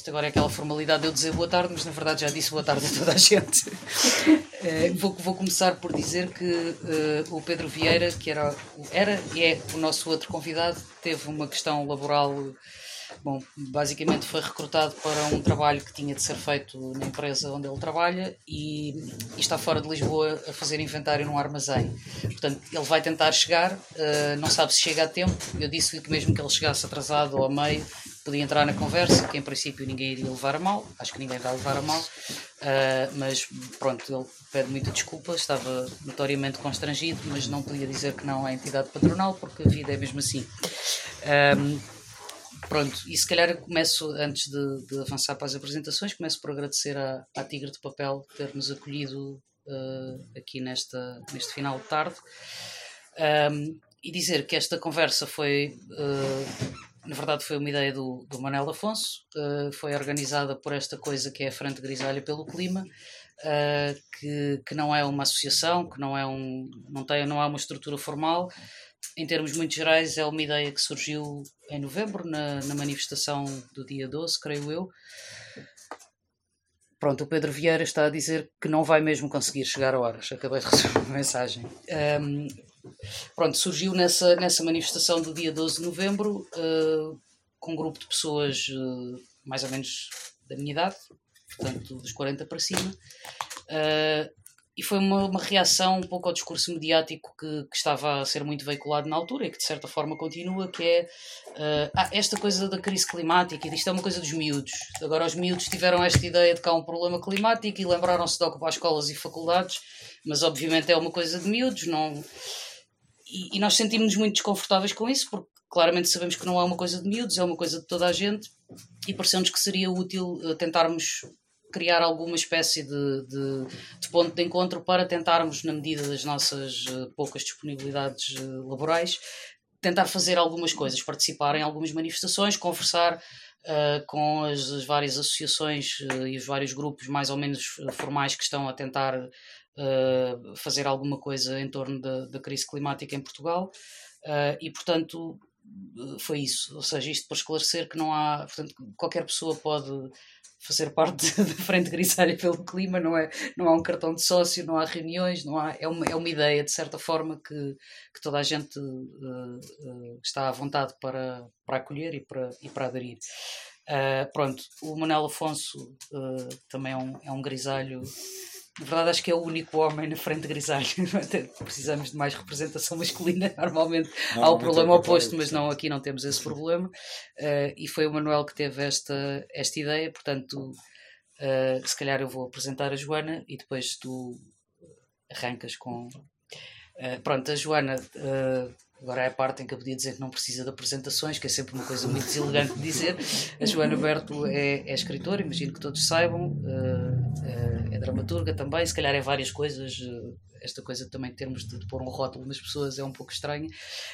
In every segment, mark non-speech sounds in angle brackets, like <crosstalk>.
Isto agora é aquela formalidade de eu dizer boa tarde, mas na verdade já disse boa tarde a toda a gente. Uh, <laughs> vou, vou começar por dizer que uh, o Pedro Vieira, que era, era e é o nosso outro convidado, teve uma questão laboral. Bom, basicamente foi recrutado para um trabalho que tinha de ser feito na empresa onde ele trabalha e, e está fora de Lisboa a fazer inventário num armazém. Portanto, ele vai tentar chegar, uh, não sabe se chega a tempo. Eu disse-lhe que mesmo que ele chegasse atrasado ou a meio, podia entrar na conversa, que em princípio ninguém iria levar a mal, acho que ninguém vai levar a mal, uh, mas pronto, ele pede muita desculpa, estava notoriamente constrangido, mas não podia dizer que não à entidade patronal, porque a vida é mesmo assim. Um, pronto, e se calhar começo, antes de, de, avançar para as apresentações, começo por agradecer à, à Tigre de Papel ter-nos acolhido uh, aqui nesta, neste final de tarde. Um, e dizer que esta conversa foi uh, na verdade foi uma ideia do, do Manel Afonso, uh, foi organizada por esta coisa que é a Frente Grisalha pelo Clima, uh, que, que não é uma associação, que não é, um, não, tem, não há uma estrutura formal. Em termos muito gerais, é uma ideia que surgiu em novembro, na, na manifestação do dia 12, creio eu. Pronto, o Pedro Vieira está a dizer que não vai mesmo conseguir chegar a horas. Acabei de receber uma mensagem. Um, Pronto, surgiu nessa, nessa manifestação do dia 12 de novembro, uh, com um grupo de pessoas uh, mais ou menos da minha idade, portanto dos 40 para cima, uh, e foi uma, uma reação um pouco ao discurso mediático que, que, estava a ser muito veiculado na altura e que de certa forma continua, que é ah, esta coisa da crise climática, isto é uma coisa dos miúdos. Agora os miúdos tiveram esta ideia de que há um problema climático e lembraram-se de ocupar escolas e faculdades, mas obviamente é uma coisa de miúdos, não e, nós sentimos-nos muito desconfortáveis com isso, porque claramente sabemos que não é uma coisa de miúdos, é uma coisa de toda a gente, e pareceu-nos que seria útil uh, tentarmos criar alguma espécie de, de, de, ponto de encontro para tentarmos, na medida das nossas uh, poucas disponibilidades uh, laborais, tentar fazer algumas coisas, participar em algumas manifestações, conversar Uh, com as, as, várias associações uh, e os vários grupos mais ou menos formais que estão a tentar uh, fazer alguma coisa em torno da, da crise climática em Portugal uh, e, portanto, foi isso. Ou seja, isto para esclarecer que não há. Portanto, qualquer pessoa pode fazer parte <laughs> da frente grisalha pelo clima, não, é, não há um cartão de sócio, não há reuniões, não há, é, uma, é uma ideia, de certa forma, que, que toda a gente uh, uh, está à vontade para, para acolher e para, e para aderir. Uh, pronto, o Manuel Afonso também é um, é um grisalho na verdade, acho que é o único homem na frente grisalho. <laughs> Precisamos de mais representação masculina. <laughs> Normalmente não, há o problema oposto, mas não, aqui não temos esse problema. Uh, e foi o Manuel que teve esta, esta ideia. Portanto, uh, se calhar eu vou apresentar a Joana e depois tu arrancas com. Uh, pronto, a Joana Agora é a parte em que eu podia dizer que não precisa de apresentações, que é sempre uma coisa muito deselegante de dizer. A Joana Berto é, é escritora, imagino que todos saibam, uh, é dramaturga também, se calhar é várias coisas. Uh, esta coisa também, em termos de, de, pôr um rótulo nas pessoas, é um pouco estranha.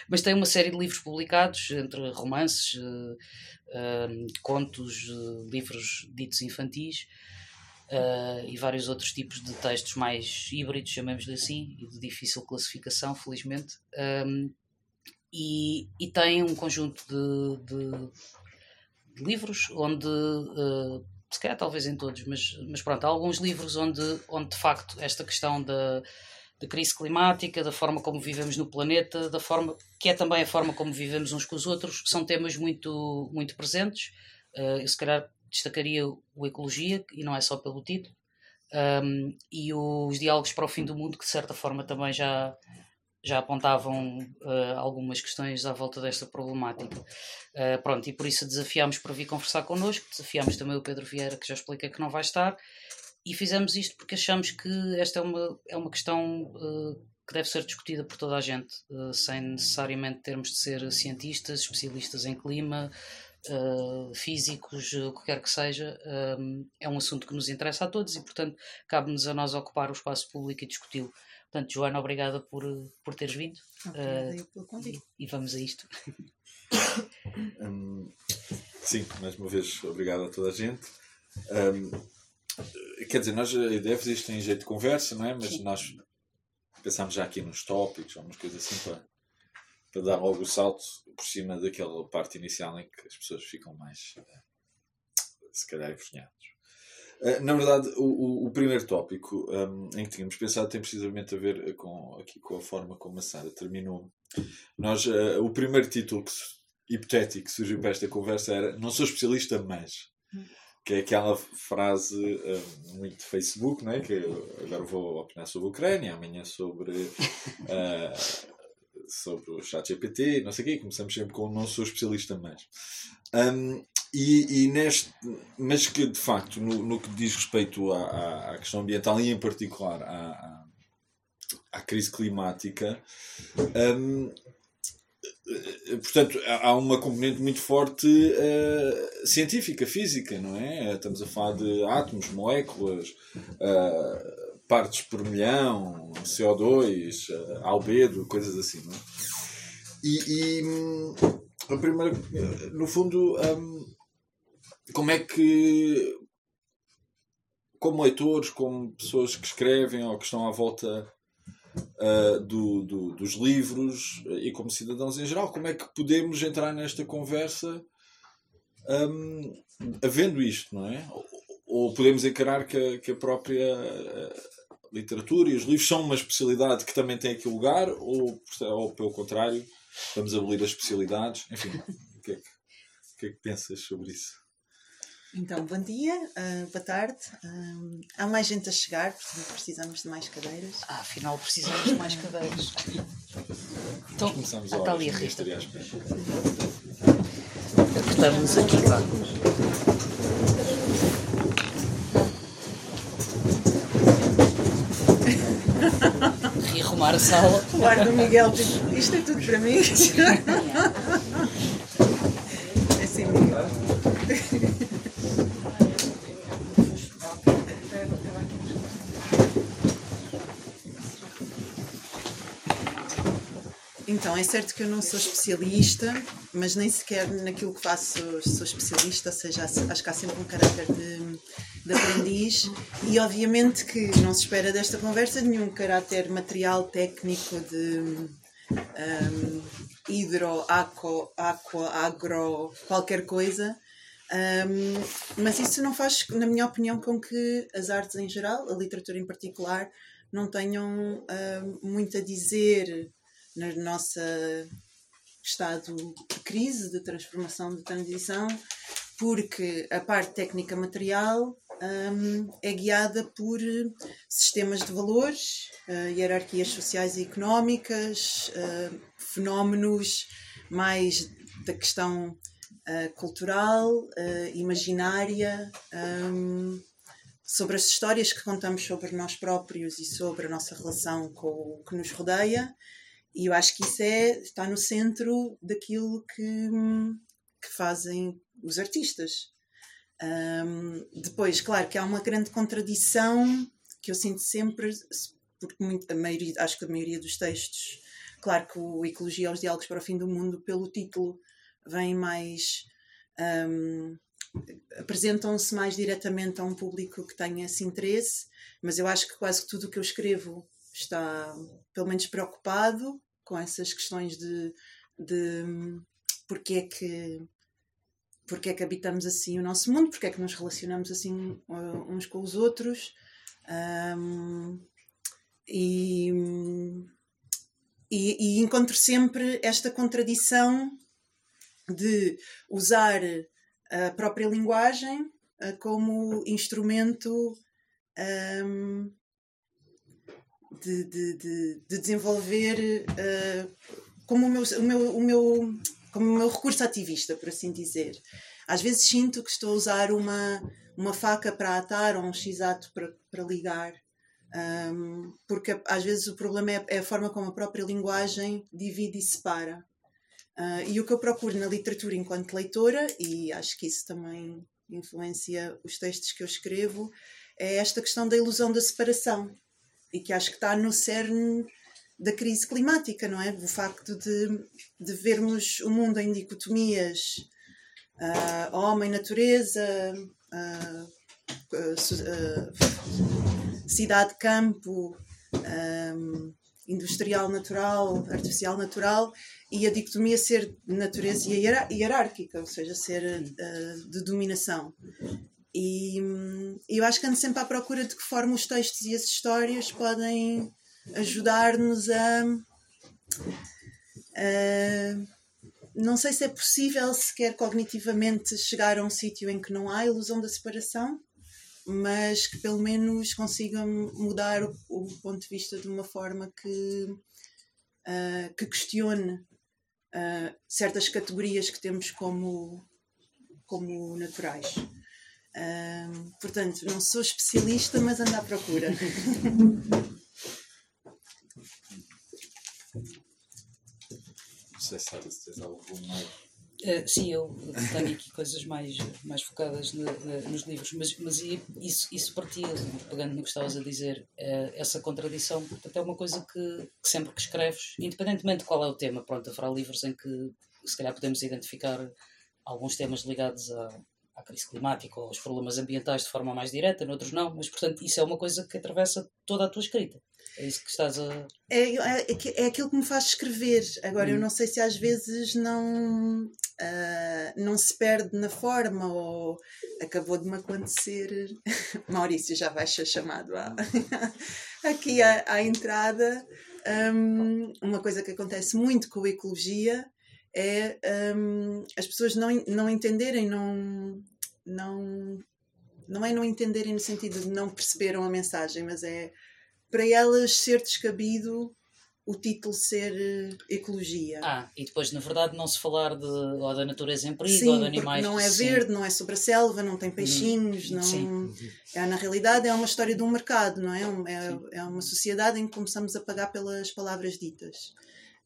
Mas tem uma série de livros publicados, entre romances, contos, livros ditos infantis. Uh, e vários outros tipos de textos mais híbridos, chamemos-lhe assim, e de difícil classificação, felizmente. Um, e, e tem um conjunto de, de, de livros onde, uh, se calhar talvez em todos, mas, mas pronto, há alguns livros onde, onde de facto esta questão da, da crise climática, da forma como vivemos no planeta, da forma que é também a forma como vivemos uns com os outros, são temas muito, muito presentes. Uh, eu se calhar destacaria o Ecologia, e não é só pelo título, um, e os Diálogos para o Fim do Mundo, que de certa forma também já, já apontavam uh, algumas questões à volta desta problemática. Uh, pronto, e por isso desafiámos para vir conversar connosco, desafiámos também o Pedro Vieira, que já expliquei que não vai estar, e fizemos isto porque achamos que esta é uma, é uma questão uh, que deve ser discutida por toda a gente, sem necessariamente termos de ser cientistas, especialistas em clima, físicos, o que quer que seja. é um assunto que nos interessa a todos e, portanto, cabe-nos a nós ocupar o espaço público e discuti-lo. Portanto, Joana, obrigada por, por teres vindo. uh, pelo convite. E, e, vamos a isto. Um, sim, mais uma vez, obrigado a toda a gente. Um, quer dizer, nós, a ideia é fazer isto em jeito de conversa, não é? Mas sim. nós pensámos já aqui nos tópicos, algumas coisas assim, para, para dar logo o salto por cima daquela parte inicial em que as pessoas ficam mais se calhar envergonhados. Uh, na verdade, o, o, primeiro tópico um, em que tínhamos pensado tem precisamente a ver com, aqui, com a forma como a Sara terminou. Nós, uh, o primeiro título que, hipotético que surgiu para esta conversa era Não sou especialista, mas. Que é aquela frase uh, muito de Facebook, não é? que agora vou opinar sobre a Ucrânia, amanhã sobre <laughs> sobre o chat GPT, não sei o quê, começamos sempre com não sou especialista mais. Um, e, e, neste, mas que de facto, no, no que diz respeito à, à, questão ambiental e em particular à, à, crise climática, um, portanto, há uma componente muito forte uh, científica, física, não é? Estamos a falar de átomos, moléculas. Uh, partes por milhão, CO2, uh, albedo, coisas assim. Não é? E, e hum, a primeira, no fundo, um, como é que, como leitores, como pessoas que escrevem ou que estão à volta uh, do, do, dos livros e como cidadãos em geral, como é que podemos entrar nesta conversa um, havendo isto, não é? Ou podemos encarar que a, que a própria literatura e os livros são uma especialidade que também tem aqui lugar, ou, ou pelo contrário, vamos abolir as especialidades? Enfim, o que é que, que, é que pensas sobre isso? Então, bom dia, uh, boa tarde. Uh, há mais gente a chegar, portanto precisamos de mais cadeiras. Ah, afinal precisamos de mais cadeiras. Então, começamos a ali a Rita. Apertamos aqui, vá. arrumar a sala. O do Miguel, tipo, isto é tudo para mim. <laughs> é assim, Miguel. Então, é certo que eu não sou especialista, mas nem sequer naquilo que faço sou especialista, ou seja, acho que há sempre um caráter de de aprendiz e obviamente que não se espera desta conversa nenhum caráter material, técnico de um, hidro, aqua, aqua, agro, qualquer coisa. Um, mas isso não faz, na minha opinião, com que as artes em geral, a literatura em particular, não tenham um, muito a dizer na nossa estado de crise, de transformação, de transição, porque a parte técnica material um, é guiada por sistemas de valores, uh, hierarquias sociais e económicas, uh, fenómenos mais da questão uh, cultural, imaginária, um, sobre as histórias que contamos sobre nós próprios e sobre a nossa relação com o que nos rodeia. E eu acho que isso é, está no centro daquilo que, que fazem os artistas. Um, depois, claro que há uma grande contradição que eu sinto sempre, porque muito, a maioria, acho que a maioria dos textos, claro que o Ecologia aos Diálogos para o Fim do Mundo, pelo título, vem mais. Um, apresentam-se mais diretamente a um público que tenha esse interesse, mas eu acho que quase tudo o que eu escrevo está, pelo menos, preocupado com essas questões de, de porque é que porque é que habitamos assim o nosso mundo, porque é que nos relacionamos assim uh, uns com os outros. Um, e, e, e, encontro sempre esta contradição de usar a própria linguagem uh, como instrumento um, de, de, de, de, desenvolver uh, como o meu, o meu, o meu como o meu recurso ativista, por assim dizer. Às vezes sinto que estou a usar uma, uma faca para atar ou um x-ato para, para ligar, um, porque às vezes o problema é, é, a forma como a própria linguagem divide e separa. Uh, e o que eu procuro na literatura enquanto leitora, e acho que isso também influencia os textos que eu escrevo, é esta questão da ilusão da separação, e que acho que está no cerne da crise climática, não é? Do facto de, de vermos o mundo em dicotomias uh, homem-natureza, uh, uh, cidade-campo, um, industrial natural, artificial natural, e a dicotomia ser natureza e hierárquica, ou seja, ser de dominação. E eu acho que ando sempre à procura de que forma os textos e as histórias podem ajudar-nos a, a. Não sei se é possível sequer cognitivamente chegar a um sítio em que não há ilusão da separação, mas que pelo menos consigam mudar o, o ponto de vista de uma forma que, uh, que questione uh, certas categorias que temos como, como naturais. Uh, portanto, não sou especialista, mas ando à procura. Não sei se tens alguma Uh, sim, eu tenho aqui coisas mais, mais focadas na, na, nos livros, mas, mas isso, isso partia, pegando no que estavas a dizer, uh, essa contradição, até é uma coisa que, que, sempre que escreves, independentemente de qual é o tema, pronto, haverá livros em que se calhar podemos identificar alguns temas ligados a, à crise climática ou aos problemas ambientais de forma mais direta, noutros não, mas portanto isso é uma coisa que atravessa toda a tua escrita. É isso que estás a. É, é, é aquilo que me faz escrever. Agora, hum. eu não sei se às vezes não, uh, não se perde na forma ou acabou de me acontecer. <laughs> Maurício já vai ser chamado à, <laughs> aqui à, à entrada. Um, uma coisa que acontece muito com a ecologia é um, as pessoas não, não entenderem, não, não, não é não entenderem no sentido de não perceberam a mensagem, mas é para elas ser descabido o título ser uh, ecologia. Ah, e depois, na verdade, não se falar de, ou da natureza em perigo, sim, ou de animais. Não é verde, não é sobre a selva, não tem peixinhos, não. Sim. É, na realidade, é uma história de um mercado, não é? É, é uma sociedade em que começamos a pagar pelas palavras ditas.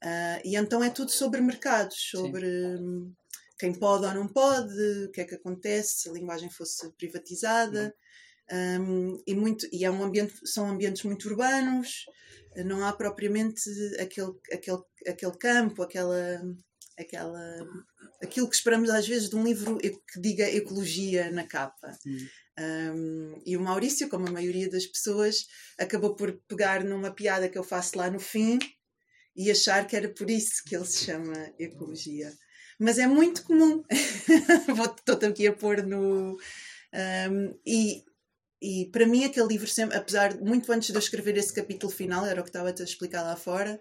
Uh, e então é tudo sobre mercados, sobre hum, quem pode ou não pode, o que é que acontece se a linguagem fosse privatizada. Um, e, muito, e é um ambiente, são ambientes muito urbanos, não há propriamente aquele, aquele, aquele campo, aquela, aquela, aquilo que esperamos às vezes de um livro que diga ecologia na capa. Hum. Um, e o Maurício, como a maioria das pessoas, acabou por pegar numa piada que eu faço lá no fim e achar que era por isso que ele se chama ecologia. Mas é muito comum. <laughs> Estou-te aqui a pôr no. Um, e e para mim, aquele livro, sempre, apesar de muito antes de eu escrever esse capítulo final, era o que estava a explicar lá fora,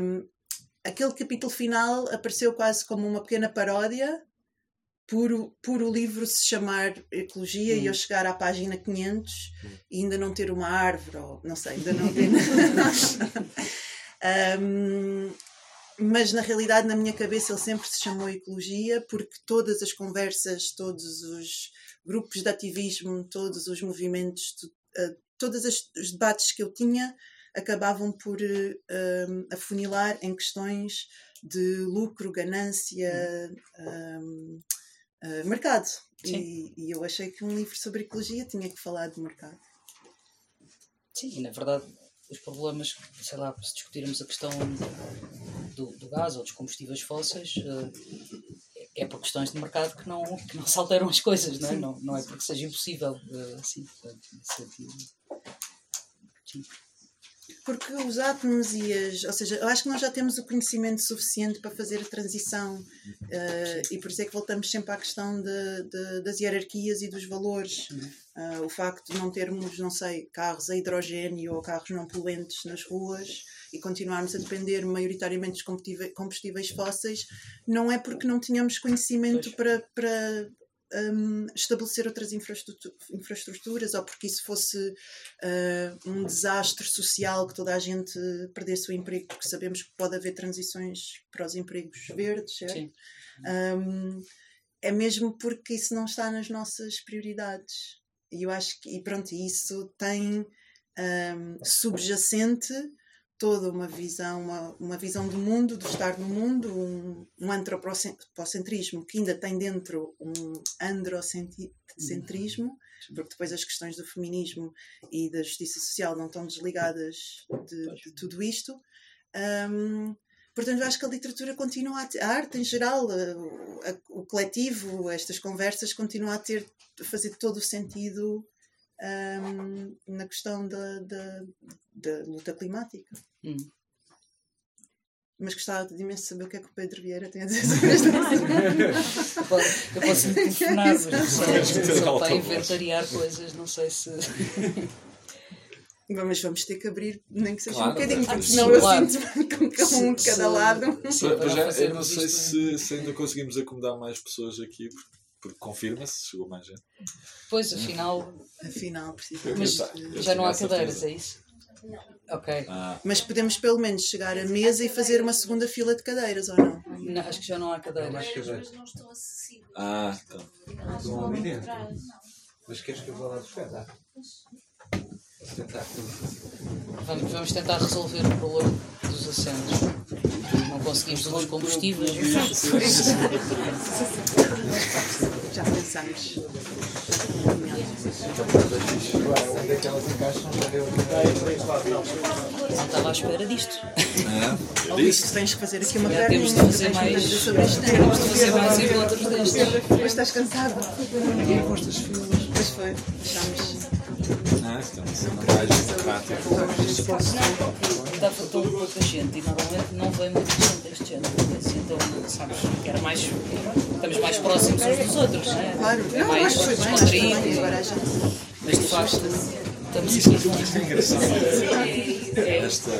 um, aquele capítulo final apareceu quase como uma pequena paródia por, por o livro se chamar Ecologia hum. e eu chegar à página 500 hum. e ainda não ter uma árvore, ou não sei, ainda não <laughs> ter. Um, mas na realidade, na minha cabeça, ele sempre se chamou Ecologia porque todas as conversas, todos os grupos de ativismo, todos os movimentos, uh, todos os debates que eu tinha acabavam por uh, afunilar em questões de lucro, ganância, um, uh, mercado. E, e, eu achei que um livro sobre ecologia tinha que falar de mercado. Sim, na verdade, os problemas, sei lá, se discutirmos a questão do, do gás ou dos combustíveis fósseis, é por questões de mercado que não, que não se alteram as coisas, não é? Não, não é porque seja impossível. Uh, assim, portanto, nesse sentido. Sim. Porque os átomos e as. Ou seja, eu acho que nós já temos o conhecimento suficiente para fazer a transição uh, e por isso é que voltamos sempre à questão de, de, das hierarquias e dos valores. Uh, o facto de não termos, não sei, carros a hidrogênio ou carros não poluentes nas ruas e continuarmos a depender maioritariamente dos combustíveis, combustíveis fósseis, não é porque não tínhamos conhecimento para, para um, estabelecer outras infraestruturas ou porque isso fosse uh, um desastre social que toda a gente perdesse o emprego, porque sabemos que pode haver transições para os empregos verdes, certo? Sim. Um, é mesmo porque isso não está nas nossas prioridades. E eu acho que, e pronto, isso tem um, subjacente toda uma visão, uma, uma visão do mundo, do estar no mundo, um, um antropocentrismo que ainda tem dentro um androcentrismo, porque depois as questões do feminismo e da justiça social não estão desligadas de, de tudo isto. Um, portanto, eu acho que a literatura continua a, ter, a arte em geral, a, a, o coletivo, estas conversas continuam a ter, a fazer todo o sentido hum, na questão da, da, da luta climática. Hum. Mas gostava de imenso saber o que é que o Pedro Vieira tem a dizer sobre esta <laughs> Eu posso- Eu posso me telefonar, mas não sei se ele está a Alta voz. inventariar coisas, não sei se. Mas vamos ter que abrir, nem que seja Claro, um bocadinho, porque senão eu claro. sinto-me com cada um de cada lado. Sim, para é, eu não sei se, se ainda conseguimos acomodar mais pessoas aqui, porque, porque confirma-se, chegou mais gente. Pois, afinal, Afinal, precisamente. mas eu- eu já não há cadeiras, é isso? Ok. Ah, Mas podemos pelo menos chegar à mesa e fazer uma segunda fila de cadeiras, ou não? Não, acho que já não há cadeiras. mas não estão acessíveis. ah então. Ali dentro. atrás. Mas queres que eu vá lá buscar? Dá. Vou tentar. Vamos, vamos tentar resolver o problema dos assentos. Não conseguimos dos combustíveis. Já pensámos. Agora, onde é que elas encaixam? Não estava à espera disto. Ou disse? isso, tens que fazer aqui uma Já temos de fazer mais- isto. Temos de fazer mais encontros destes. Depois estás cansado. Pois foi, deixámos. Estamos numa página prática. Estava tão pouca gente e normalmente não vem muita gente deste género. Assim, Então, sabes, que era mais. Estamos mais próximos uns dos outros, não é? Claro, É não, mais descontraído. Mas de facto, estamos aqui. Isto é engraçado. <laughs> Esta.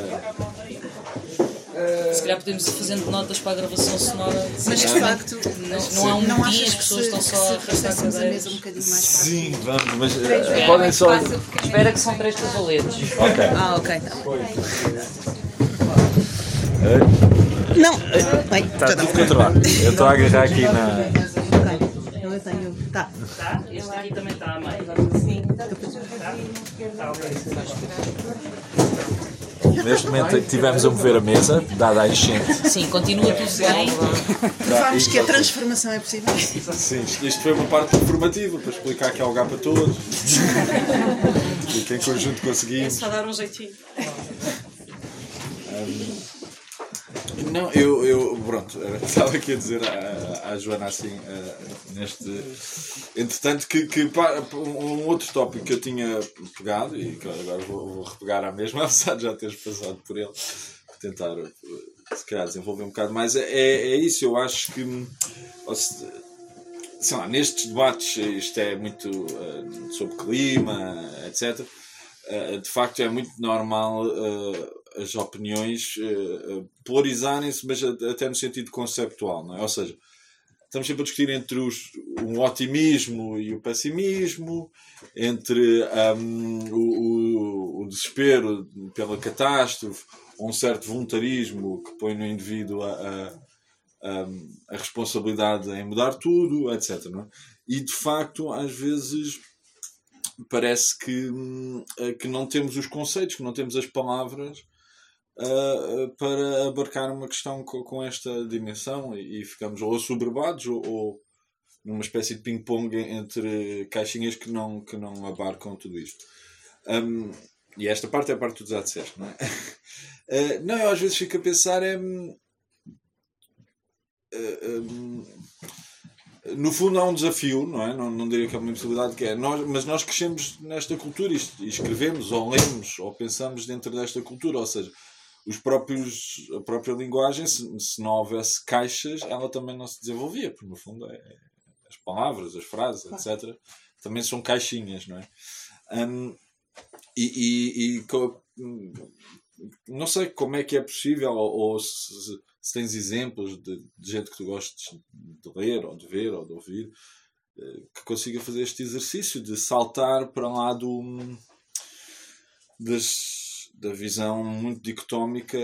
Se calhar podemos ir fazendo notas para a gravação sonora. Mas de facto, Não, não há um não dia, as que pessoas se, estão só a arrastar cadeiras. mesa um bocadinho mais Sim, vamos, mas eh, podem só. Espera que são três cavaletes. Ok. Ah, ok, tá Não, bem, Está tudo controlado. Eu estou a agarrar aqui na. ok. Eu tenho. Tá. Tá? Este aqui também está a meio. Neste momento tivemos a mover a mesa, dada a enchente. Sim, continua tudo bem. Provámos que a transformação é possível. Sim, isto foi uma parte informativa para explicar que há lugar para todos. <laughs> e que em conjunto conseguimos. Só dar um jeitinho. Não, eu, eu pronto, eh, <laughs> estava aqui a dizer à, à Joana assim, eh, neste. Entretanto, que, que um outro tópico que eu tinha pegado e que agora vou, vou repegar à mesma, <laughs> apesar de já teres passado por ele, tentar eh, se calhar desenvolver um bocado mais, é, é isso, eu acho que. sei lá, nestes debates, isto é muito eh, sobre clima, etc. eh, de facto, é muito normal eh, as opiniões eh, eh, polarizarem-se, mas até no sentido conceptual, é? Ou seja, estamos sempre a discutir entre os, o otimismo e o pessimismo, entre hum, o, o- o desespero pela catástrofe, um certo voluntarismo que põe no indivíduo a, a- a, responsabilidade em mudar tudo, etc. É? E de facto, às vezes parece que, hum, eh, que não temos os conceitos, que não temos as palavras ah, para abarcar uma questão co- com, esta dimensão e, e ficamos ou assoberbados ou, ou numa espécie de ping-pong entre caixinhas que não, que não abarcam tudo isto. Hum, e esta parte é a parte que tu já disseste, não é? Ah, <laughs> não, eu às vezes fico a pensar é. hum, no fundo há um desafio, não é? Não, não diria que é uma impossibilidade que é, nós, mas nós crescemos nesta cultura e escrevemos ou lemos ou pensamos dentro desta cultura, ou seja, os próprios, a própria linguagem, se, se não houvesse caixas, ela também não se desenvolvia, porque no fundo é, as palavras, as frases, etc., também são caixinhas, não é? Hum, e, e- e hum, não sei como é que é possível, ou, ou se, se tens exemplos de, de gente que tu gostes de ler, ou de ver, ou de ouvir, eh, que consiga fazer este exercício de saltar para lá do, das, da visão muito dicotómica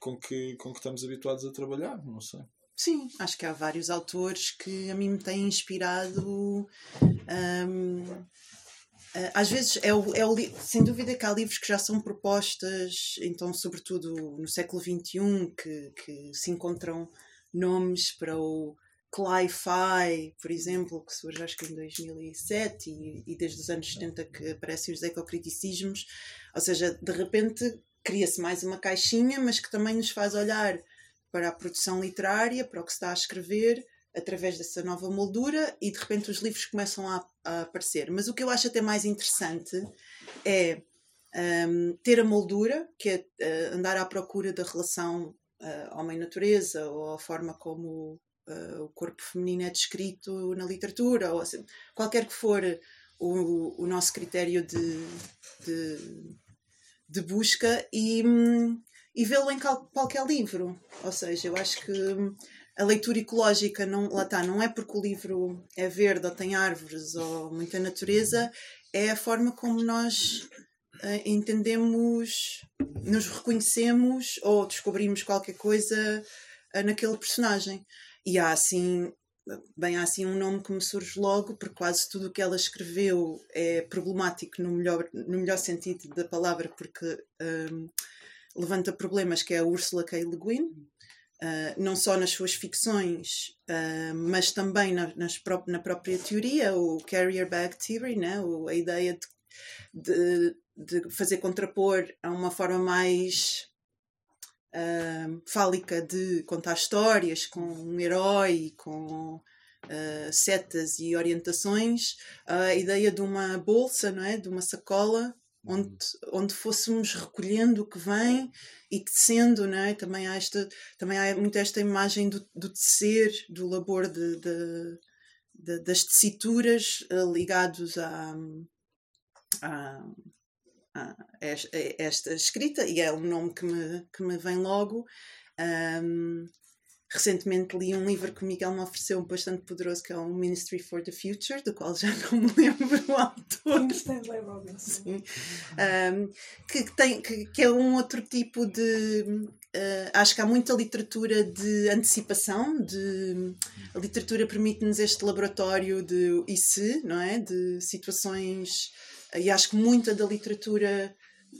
com, que, com que estamos habituados a trabalhar, não sei. Sim, acho que há vários autores que a mim me têm inspirado. eh, às vezes, é o, é o sem dúvida que há livros que já são propostas, então, sobretudo no século XXI, que, que se encontram nomes para o Cli-Fi, por exemplo, que surge acho que em 2007 e, e desde os anos 70 que aparecem os ecocriticismos. Ou seja, de repente cria-se mais uma caixinha, mas que também nos faz olhar para a produção literária, para o que se está a escrever, através dessa nova moldura e de repente os livros começam a, a aparecer. Mas o que eu acho até mais interessante é um, ter a moldura, que é uh, andar à procura da relação uh, homem-natureza ou a forma como uh, o corpo feminino é descrito na literatura, ou assim, qualquer que for o, o nosso critério de, de, de busca, e, e vê-lo em cal- qualquer livro. Ou seja, eu acho que a leitura ecológica não, lá está, não é porque o livro é verde ou tem árvores ou muita natureza, é a forma como nós eh, entendemos, nos reconhecemos ou descobrimos qualquer coisa eh, naquele personagem. E há assim, bem, há assim um nome que me surge logo, porque quase tudo o que ela escreveu é problemático no melhor, no melhor sentido da palavra, porque hum, levanta problemas, que é a Ursula K. Le Guin. Uh, não só nas suas ficções, uh, mas também na, nas pró- na própria teoria, o carrier bag theory, né? o, a ideia de, de, de fazer contrapor a uma forma mais uh, fálica de contar histórias com um herói, com uh, setas e orientações, a ideia de uma bolsa, não é? de uma sacola, onde, onde fôssemos recolhendo o que vem e tecendo, não é? também, há esta, também há muito esta imagem do, do tecer, do labor de, de, de- das tecituras uh, ligados a, a esta escrita, e é um nome que me, que me vem logo. Um, recentemente li um livro que o Miguel me ofereceu bastante poderoso, que é o Ministry for the Future, do qual já <laughs> não me lembro o autor. Stanley Robinson. Sim. Um, que, tem, que, que é um outro tipo de. uh, acho que há muita literatura de antecipação, de, a literatura permite-nos este laboratório de e se, não é? De situações. E acho que muita da literatura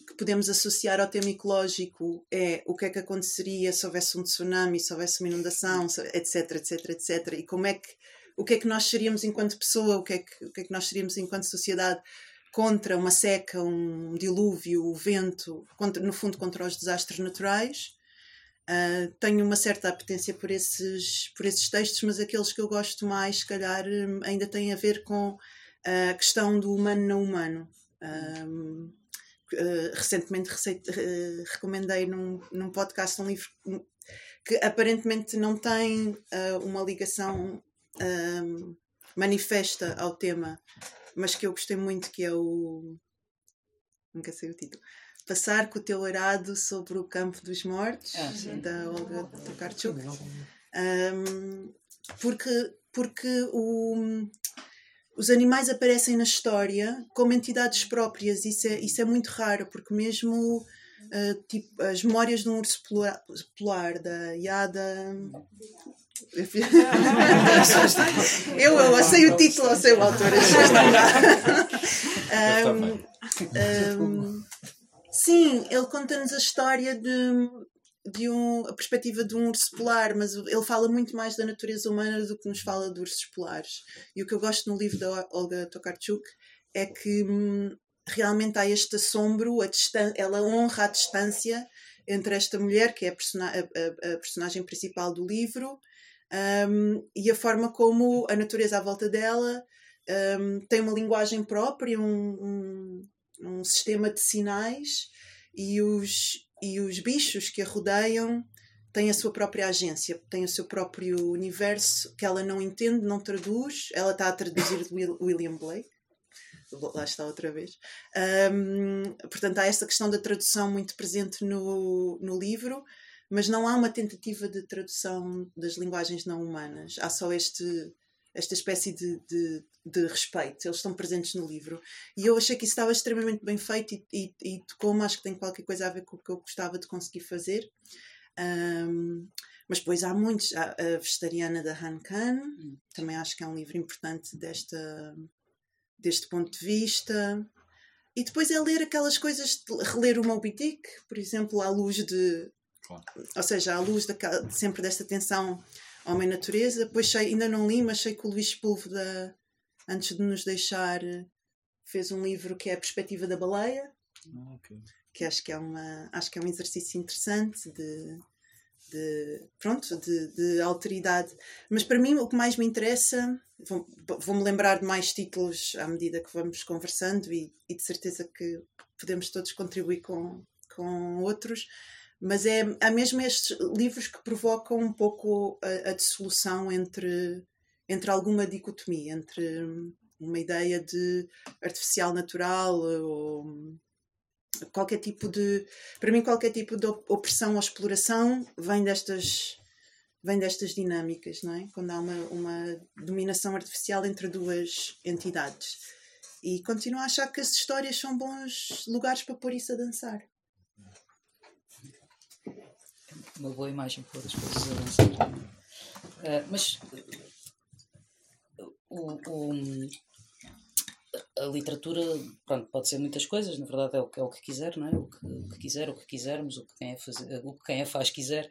que podemos associar ao tema ecológico é o que é que aconteceria se houvesse um tsunami, se houvesse uma inundação, etc, etc, etc. E como é que, o que é que nós seríamos enquanto pessoa, o que é que, o que, é que nós seríamos enquanto sociedade contra uma seca, um dilúvio, o vento, contra, no fundo contra os desastres naturais. Ah, tenho uma certa apetência por esses, por esses textos, mas aqueles que eu gosto mais, se calhar, hum, ainda têm a ver com a questão do humano não humano. Ahm, eh, recentemente recei- eh, recomendei num, num podcast um livro que aparentemente não tem ah, uma ligação ahm, manifesta ao tema, mas que eu gostei muito, que é o. Nunca sei o título. Passar com o teu arado sobre o campo dos mortos, Ah, da Olga Tokarczuk. Um, porque porque o, os animais aparecem na história como entidades próprias. Isso é, isso é muito raro, porque mesmo uh, tipo, as memórias de um urso polar, polar da Yada. <laughs> eu, eu sei o título, eu sei o autor. Um, um, sim, ele conta-nos a história de, de um, a perspectiva de um urso polar, mas ele fala muito mais da natureza humana do que nos fala de ursos polares. E o que eu gosto no livro da Olga Tokarczuk é que hum, realmente há este assombro, ela honra a distância entre esta mulher, que é a, a- a- a personagem principal do livro, hum, e a forma como a natureza à volta dela hum, tem uma linguagem própria, um, um, um sistema de sinais, e os, e os bichos que a rodeiam têm a sua própria agência, têm o seu próprio universo que ela não entende, não traduz. Ela está a traduzir William Blake. Lá está outra vez. Hum, portanto, há esta questão da tradução muito presente no, no livro, mas não há uma tentativa de tradução das linguagens não humanas. Há só este, esta espécie de, de, de respeito. Eles estão presentes no livro. E eu achei que isso estava extremamente bem feito e, e, e tocou-me, acho que tem qualquer coisa a ver com o que eu gostava de conseguir fazer. Hum, mas depois há muitos. Há a Vegetariana da Han Khan, também acho que é um livro importante desta, deste ponto de vista. E depois é ler aquelas coisas, reler o Moby Dick, por exemplo, à luz de. Claro. Ou seja, à luz de sempre desta tensão homem-natureza. Depois sei, ainda não li, mas sei que o Luís Sepúlveda, antes de nos deixar, fez um livro que é A Perspectiva da Baleia Ah, ok. que acho que é uma acho que é um exercício interessante de de pronto, de, de alteridade. Mas para mim o que mais me interessa, vou- vou-me lembrar de mais títulos à medida que vamos conversando e, e de certeza que podemos todos contribuir com, com outros, mas é, há mesmo estes livros que provocam um pouco a, a dissolução entre, entre alguma dicotomia, entre hum, uma ideia de artificial natural ou hum, qualquer tipo de para mim qualquer tipo de op- opressão ou exploração vem destas vem destas dinâmicas não é? Quando há uma, uma dominação artificial entre duas entidades. E continuo a achar que as histórias são bons lugares para pôr isso a dançar uma boa imagem para as coisas avançar. Ah, mas o, o- a literatura pronto, pode ser muitas coisas, na verdade é o que, é o que quiser, não é? O que, o que quiser, o que quisermos, o que quem a, fazer, o que quem a faz quiser,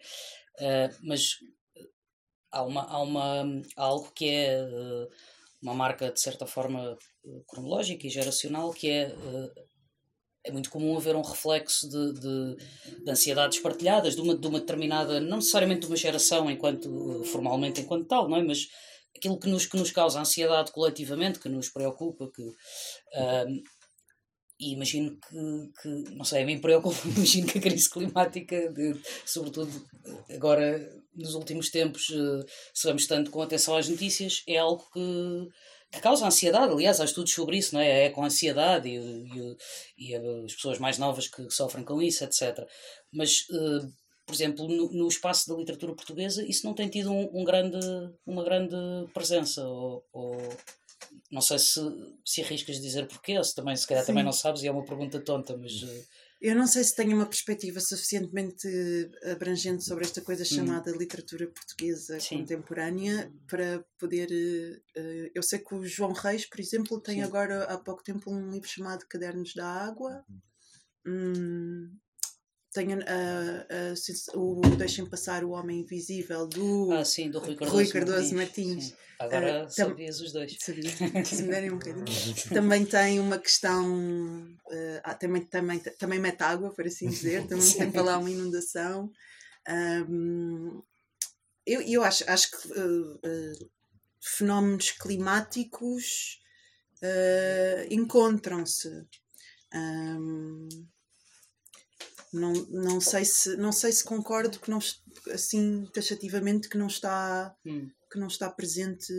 Ah, mas há, uma, há, uma, há algo que é ah, uma marca de certa forma cronológica e geracional que é é muito comum haver um reflexo de, de, de ansiedades partilhadas de uma, de uma determinada, não necessariamente de uma geração enquanto formalmente enquanto tal, não é? mas aquilo que nos, que nos causa ansiedade coletivamente, que nos preocupa, que ahm, e imagino que, que, não sei, a mim preocupa, <laughs> imagino que a crise climática, de- sobretudo agora nos últimos tempos, eh, se vamos tanto com atenção às notícias, é algo que, que causa ansiedade. Aliás, há estudos sobre isso, não é? É com ansiedade e, e, e as pessoas mais novas que sofrem com isso, etc. Mas, eh, por exemplo, no, no espaço da literatura portuguesa, isso não tem tido um, um grande, uma grande presença. Ou, ou- não sei se, se arriscas dizer porquê, ou se também, se calhar também Sim. não sabes, e é uma pergunta tonta, mas. eh, eu não sei se tenho uma perspectiva suficientemente abrangente sobre esta coisa chamada literatura portuguesa Hum. Sim. contemporânea para poder. eh, eh, eu sei que o João Reis, por exemplo, tem Sim. agora há pouco tempo um livro chamado Cadernos da Água. Hum, tenho ah, ah, se- o Deixem Passar o Homem Invisível do. Ah, sim, do Rui Cardoso, Rui Cardoso Martins. Sim. Agora Ah, tam- sabias os dois. Sabia, se me derem um bocadinho. Também tem uma questão, ah, também, também, também mete água, por assim dizer, também <laughs> tem para lá uma inundação. Ahm, eu, eu acho, acho que fenómenos climáticos encontram-se. Ahm, não, não, sei se, não sei se concordo que não, assim taxativamente que não está Hum, que não está presente.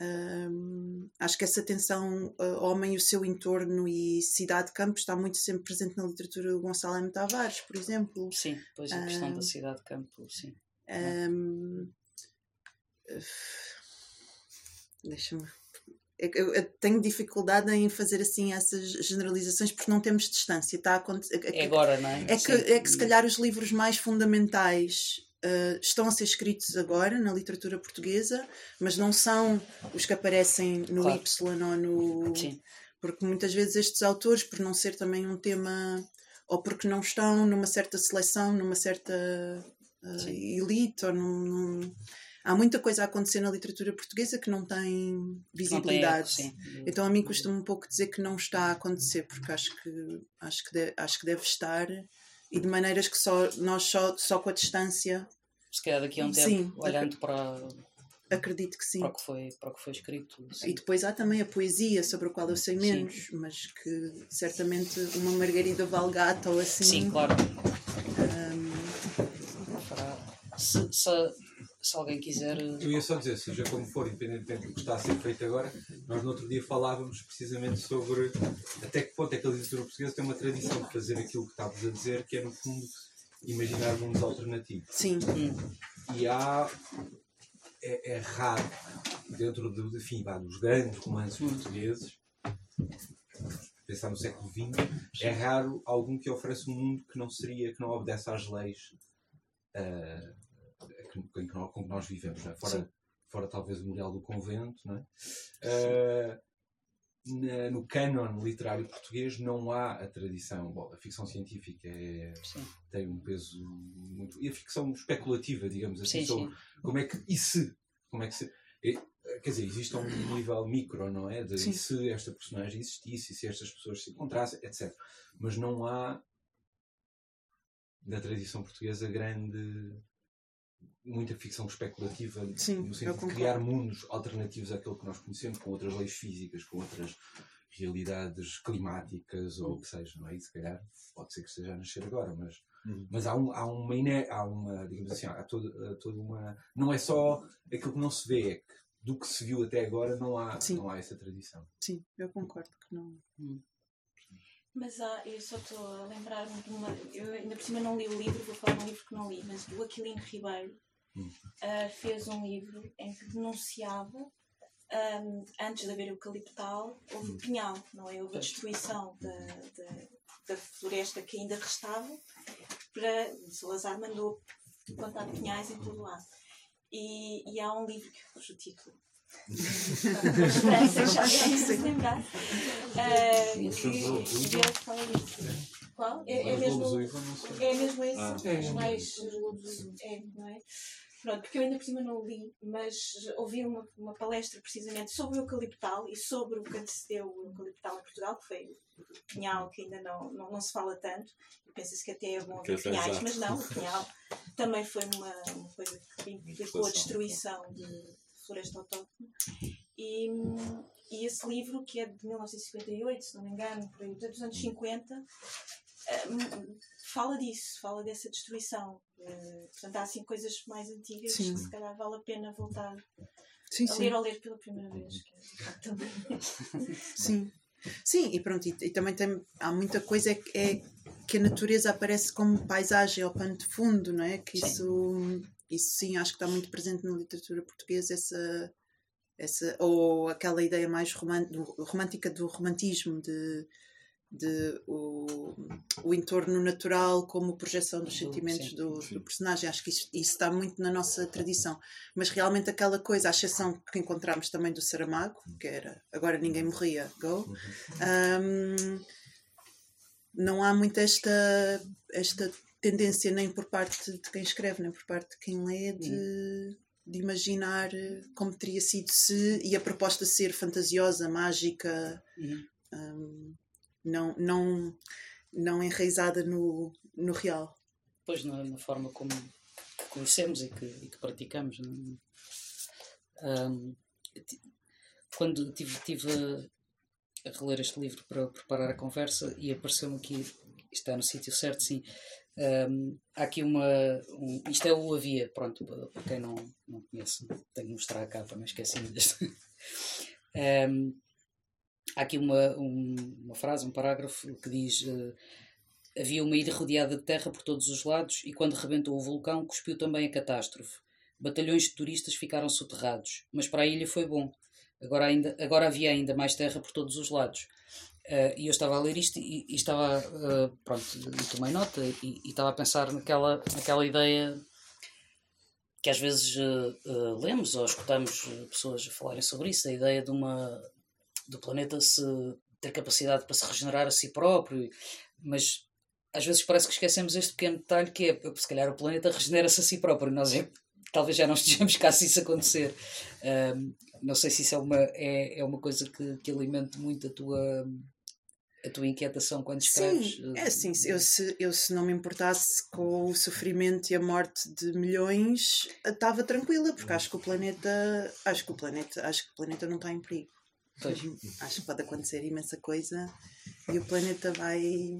hum, acho que essa tensão uh, homem e o seu entorno e cidade-campo está muito sempre presente na literatura do Gonçalo M. Tavares, por exemplo. sim, pois a questão Ah. da cidade de campo, sim. Hum, Deixa-me. Eu, eu- tenho dificuldade em fazer assim essas generalizações porque não temos distância. Está a acontecer. É agora, não é? É que, é que se calhar os livros mais fundamentais eh, estão a ser escritos agora na literatura portuguesa, mas não são os que aparecem no Claro. Y ou no. Sim, Porque muitas vezes estes autores, por não ser também um tema, ou porque não estão numa certa seleção, numa certa Sim. elite, ou num, num- Há muita coisa a acontecer na literatura portuguesa que não tem não tem visibilidade. sim. Então a mim custa-me um pouco dizer que não está a acontecer, porque acho que, acho que, de- acho que deve estar e de maneiras que só, nós só, só com a distância Se calhar daqui a um tempo, Sim, olhando para, acredito que sim. para, o que foi, para o que foi escrito. sim. E depois há também a poesia, sobre a qual eu sei menos, mas que certamente uma Margarida Valgata ou assim. Sim, claro. Fará. Se, se, se alguém quiser. Eu ia só dizer, seja como for, independentemente do que está a ser feito agora, nós no outro dia falávamos precisamente sobre até que ponto é que a literatura portuguesa tem uma tradição de fazer aquilo que estavas a dizer, que é no fundo imaginar mundos alternativos. sim, Hum, E há. É, é raro, dentro do, enfim, vá, dos grandes romances portugueses, pensar no século XX, é raro algum que ofereça um mundo que não seria, que não obedece às leis ah, que- em que nós- com que nós vivemos, é? fora, fora talvez o memorial do convento. Não é? Ah, na- no cânon literário português não há a tradição. Bom, a ficção científica é- tem um peso muito. E a ficção especulativa, digamos assim, sim, sobre sim. como é que. E se? Como é que se. é- quer dizer, existe um nível micro, não é? De Sim. e se esta personagem existisse, e se estas pessoas se encontrassem, etc. Mas não há. na tradição portuguesa grande muita ficção especulativa Sim, no sentido de criar mundos alternativos àquele que nós conhecemos, com outras leis físicas, com outras realidades climáticas ou o que seja, não é? E se calhar pode ser que esteja a nascer agora, mas, Uhum. mas há, um, há uma, ine- há uma, digamos assim, há toda, toda uma. Não é só aquilo que não se vê, é que do que se viu até agora não há, Sim. não há essa tradição. Sim, eu concordo que não. Mas há, eu só estou a lembrar-me de uma. Eu ainda por cima não li o livro, vou falar de um livro que não li, mas do Aquilino Ribeiro Hum. ah, fez um livro em que denunciava, ahm, antes de haver eucaliptal, houve pinhal, não é? Houve a destruição da, da, da floresta que ainda restava, para Salazar mandou plantar pinhais em todo o lado. E, e há um livro que cujo título. <laughs> Esperança, já se lembrar. Ah, que que ele fala disso. Qual? É, é mesmo. lobos sei. É mesmo esse. Ah. É. Os mais. É, não é? Pronto, porque eu ainda por cima não li, mas ouvi uma, uma palestra precisamente sobre o eucaliptal e sobre o que antecedeu o eucaliptal em Portugal, que foi o pinhal, que ainda não, não, não se fala tanto. E Pensa-se que até é bom haver é pinhais, mas não, o <laughs> pinhal também foi uma, uma coisa que implicou a destruição de floresta autóctone. E, e esse livro, que é de 1958, se não me engano, por aí, dos anos 50, eh, fala disso, fala dessa destruição. Eh, portanto, há assim coisas mais antigas Sim. que se calhar vale a pena voltar Sim, a sim. ler ou ler pela primeira vez. É, facto, também. <laughs> Sim, sim, e pronto, e, e também tem, há muita coisa é, que- é que a natureza aparece como paisagem ou pano de fundo, não é? Que isso, isso sim, acho que está muito presente na literatura portuguesa, essa, essa ou aquela ideia mais romântica do romantismo, de, de o, o entorno natural como projeção dos Sim, sentimentos sim, do, sim. do personagem. Acho que isso, isso está muito na nossa tradição. Mas realmente aquela coisa, a exceção que encontramos também do Saramago, que era agora ninguém morria, go, hum, não há muito esta, esta tendência nem por parte de quem escreve, nem por parte de quem lê de, de imaginar como teria sido se e a proposta ser fantasiosa, mágica, Uhum. Não, não, não enraizada no, no real. Pois na, na forma como que conhecemos e que, e que praticamos. não é? Quando tive, tive a, reler este livro para preparar a conversa e apareceu-me aqui, está no sítio certo, sim. ahm, há aqui uma. um- isto é o Havia, pronto, para quem não, não conhece, tenho de mostrar a capa, não esqueci-me deste. <laughs> Ahm, há aqui uma, um- uma frase, um parágrafo que diz. eh, Havia uma ilha rodeada de terra por todos os lados e quando rebentou o vulcão cuspiu também a catástrofe. Batalhões de turistas ficaram soterrados, mas para a ilha foi bom. Agora, ainda, agora havia ainda mais terra por todos os lados. Eh, e eu estava a ler isto e, e estava, eh, pronto, tomei nota e, e estava a pensar naquela, naquela ideia que às vezes eh, lemos ou escutamos pessoas falarem sobre isso, a ideia de uma do planeta se ter capacidade para se regenerar a si próprio, mas às vezes parece que esquecemos este pequeno detalhe que é, se calhar o planeta regenera-se a si próprio, nós é, talvez já não estejamos cá se isso acontecer. Ahm, não sei se isso é uma, é, é uma coisa que, que alimente muito a tua, a tua inquietação quando escreves. Sim, é assim, eu se, eu se não me importasse com o sofrimento e a morte de milhões, estava tranquila, porque acho que o planeta, acho que o planeta, acho que o planeta não está em perigo. Pois. Acho que pode acontecer imensa coisa e o planeta vai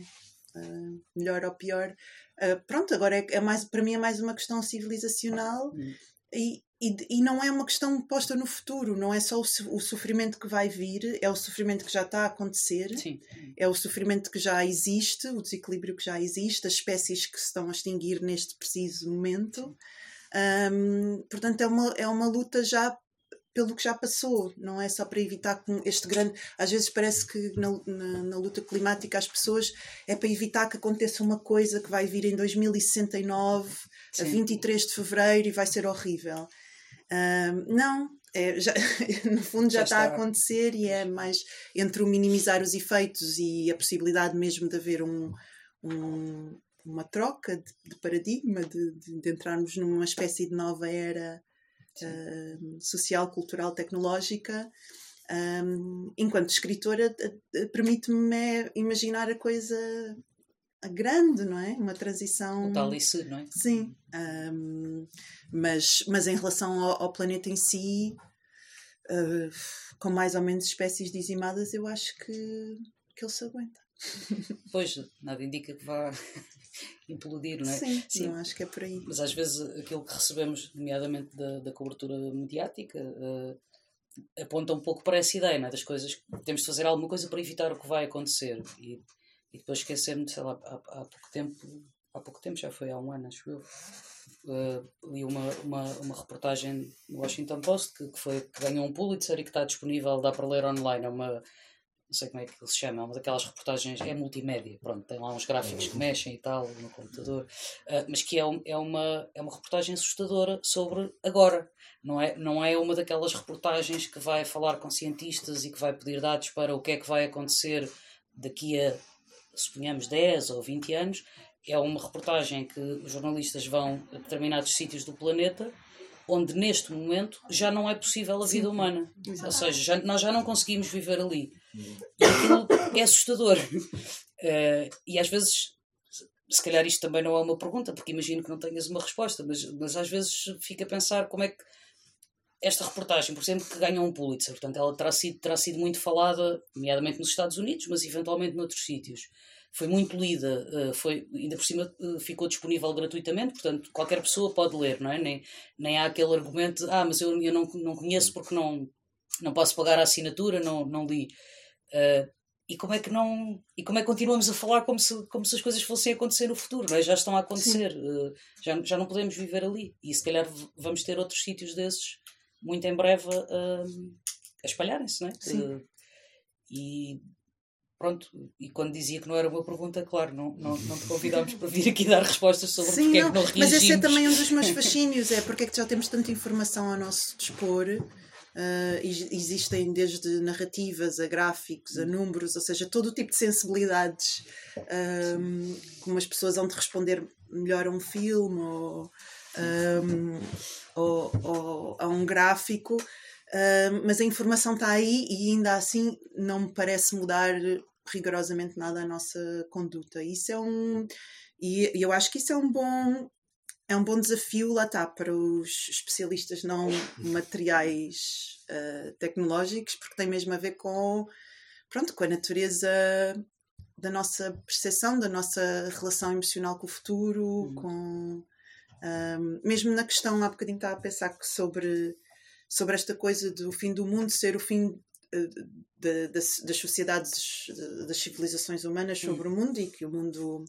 ah, melhor ou pior. Ah, pronto, agora é, é mais, para mim é mais uma questão civilizacional Hum. e, e, e não é uma questão posta no futuro, não é só o, o sofrimento que vai vir, é o sofrimento que já está a acontecer Sim, é o sofrimento que já existe, o desequilíbrio que já existe, as espécies que se estão a extinguir neste preciso momento. Ahm, portanto, é uma, é uma luta já pelo que já passou, não é só para evitar que este grande. Às vezes parece que na, na, na luta climática as pessoas é para evitar que aconteça uma coisa que vai vir em 2069, a Sim. 23 de fevereiro e vai ser horrível. Ahm, não, é, já, <laughs> no fundo já, Já está a está. acontecer e é mais entre o minimizar os efeitos e a possibilidade mesmo de haver um, um- uma troca de, de paradigma, de, de- de entrarmos numa espécie de nova era ahm, social, cultural, tecnológica. Ahm, enquanto escritora, eh, eh, permite-me é imaginar a coisa grande, não é? Uma transição. O tal ICE, não é? Sim. Um, mas, mas em relação ao, ao planeta em si, uh, com mais ou menos espécies dizimadas, eu acho que, que ele se aguenta. Pois, nada indica que vá implodir, não é? Sim, Sim, não acho que é por aí. Mas às vezes aquilo que recebemos, nomeadamente da, da cobertura mediática, uh, aponta um pouco para essa ideia, não é? Das coisas, temos de fazer alguma coisa para evitar o que vai acontecer. E, e depois esquecer-me, sei lá, há, há pouco tempo, há pouco tempo, já foi há um ano, acho eu, uh, li uma, uma, uma reportagem no Washington Post que, que, foi, que ganhou um Pulitzer e que está disponível, dá para ler online. É uma, não sei como é que ele se chama, é uma daquelas reportagens, é multimédia, pronto, tem lá uns gráficos que mexem e tal no computador, uh, mas que é, um, é, uma, é uma reportagem assustadora sobre agora, não é, não é uma daquelas reportagens que vai falar com cientistas e que vai pedir dados para o que é que vai acontecer daqui a, suponhamos, 10 ou 20 anos, é uma reportagem que os jornalistas vão a determinados sítios do planeta onde neste momento já não é possível a vida Sim. humana. Exato. Ou seja, já, nós já não conseguimos viver ali. E aquilo é assustador. Uh, <laughs> e às vezes, se calhar isto também não é uma pergunta, porque imagino que não tenhas uma resposta, mas, mas às vezes fica a pensar como é que esta reportagem, por exemplo, que ganhou um Pulitzer, portanto, ela terá sido, terá sido muito falada, nomeadamente nos Estados Unidos, mas eventualmente noutros sítios. Foi muito lida, uh, foi, ainda por cima uh, ficou disponível gratuitamente, portanto, qualquer pessoa pode ler, não é? Nem, nem há aquele argumento, ah, mas eu, eu não, não conheço porque não, não posso pagar a assinatura, não, não li. Uh, e como é que não e como é que continuamos a falar como se como se as coisas fossem acontecer no futuro não é? já estão a acontecer uh, já, já não podemos viver ali e se calhar vamos ter outros sítios desses muito em breve uh, a espalharem-se não é? Uh, e pronto e quando dizia que não era uma pergunta claro não, não, não te convidámos para vir aqui dar respostas sobre Sim, porque não, é que não reagimos mas esse é também um dos meus <laughs> fascínios é porque é que já temos tanta informação ao nosso dispor Uh, existem desde narrativas a gráficos, a números, ou seja, todo o tipo de sensibilidades um, como as pessoas vão de responder melhor a um filme ou, um, ou, ou a um gráfico, uh, mas a informação está aí e ainda assim não me parece mudar rigorosamente nada a nossa conduta. Isso é um. E eu acho que isso é um bom é um bom desafio, lá está, para os especialistas não materiais uh, tecnológicos, porque tem mesmo a ver com, pronto, com a natureza da nossa percepção, da nossa relação emocional com o futuro, uhum. com. Um, ehm, mesmo na questão, há bocadinho estava a pensar sobre, sobre esta coisa do fim do mundo ser o fim de, de, das sociedades, das civilizações humanas sobre uhum. o mundo e que o mundo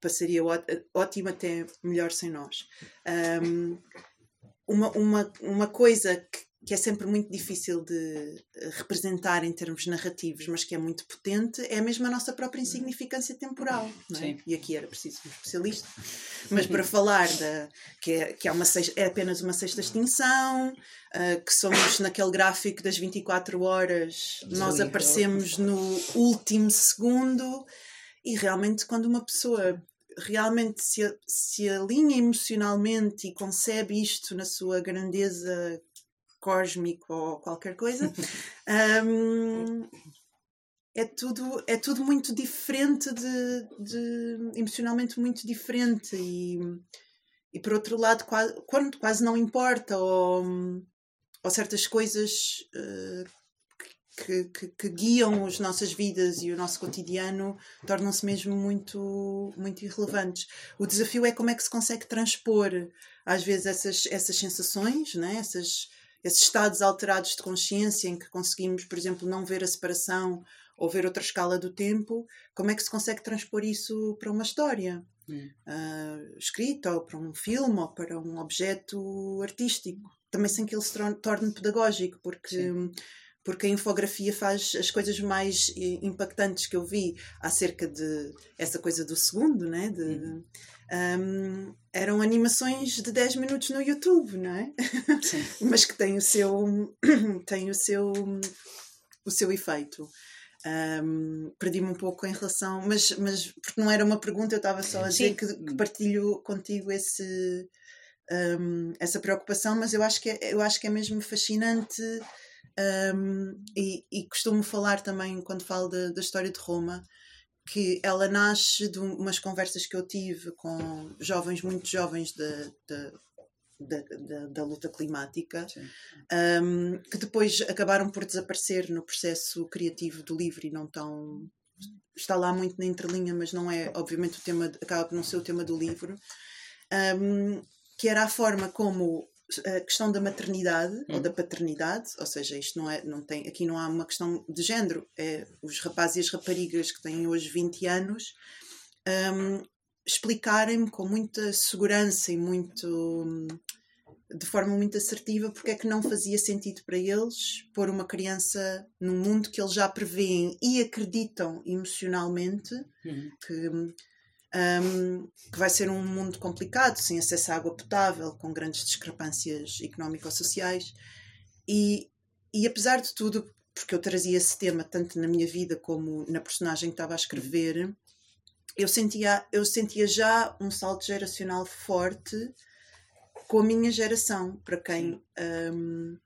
passaria ótimo até melhor sem nós. Um, uma, uma, uma coisa que, que é sempre muito difícil de eh, representar em termos narrativos, mas que é muito potente, é mesmo a nossa própria insignificância temporal. É? E aqui era preciso um especialista. Mas para <laughs> falar da, que, é, que é, uma é apenas uma sexta extinção, uh, que somos naquele gráfico das 24 horas, nós aparecemos no último segundo e realmente, quando uma pessoa realmente se, se alinha emocionalmente e concebe isto na sua grandeza cósmica ou qualquer coisa, <laughs> um, é tudo, é tudo muito diferente de, de, emocionalmente muito diferente e, e por outro lado quase, quando quase não importa ou, ou certas coisas uh, que, que, que, guiam as nossas vidas e o nosso cotidiano tornam-se mesmo muito, muito irrelevantes. O desafio é como é que se consegue transpor, às vezes, essas, essas sensações, né? essas, esses estados alterados de consciência em que conseguimos, por exemplo, não ver a separação ou ver outra escala do tempo, como é que se consegue transpor isso para uma história? Hum. Uh, escrita, ou para um filme, ou para um objeto artístico, também sem que ele se torne pedagógico, porque Sim porque a infografia faz as coisas mais impactantes que eu vi acerca de essa coisa do segundo, né? De, uhum. um, eram animações de 10 minutos no YouTube, não é? <laughs> Mas que têm o seu, <clears throat> têm o seu, o seu efeito. Um, Perdi-me um pouco em relação, mas, mas porque não era uma pergunta, eu estava só a dizer que, que, partilho contigo esse, um, essa preocupação, mas eu acho que é, eu acho que é mesmo fascinante um, e, e, costumo falar também, quando falo da, história de Roma, que ela nasce de umas conversas que eu tive com jovens, muito jovens da, da, da, da, da luta climática, um, que depois acabaram por desaparecer no processo criativo do livro e não tão. Está lá muito na entrelinha, mas não é, obviamente, o tema, acaba por não ser o tema do livro, um, que era a forma como a questão da maternidade hum. ou da paternidade, ou seja, isto não é, não tem, aqui não há uma questão de género, é os rapazes e as raparigas que têm hoje 20 anos um, explicarem-me com muita segurança e muito de forma muito assertiva porque é que não fazia sentido para eles pôr uma criança num mundo que eles já preveem e acreditam emocionalmente uhum. que um, que vai ser um mundo complicado, sem acesso à água potável, com grandes discrepâncias económico-sociais. E, e apesar de tudo, porque eu trazia esse tema tanto na minha vida como na personagem que estava a escrever, eu sentia, eu sentia já um salto geracional forte com a minha geração, para quem, um,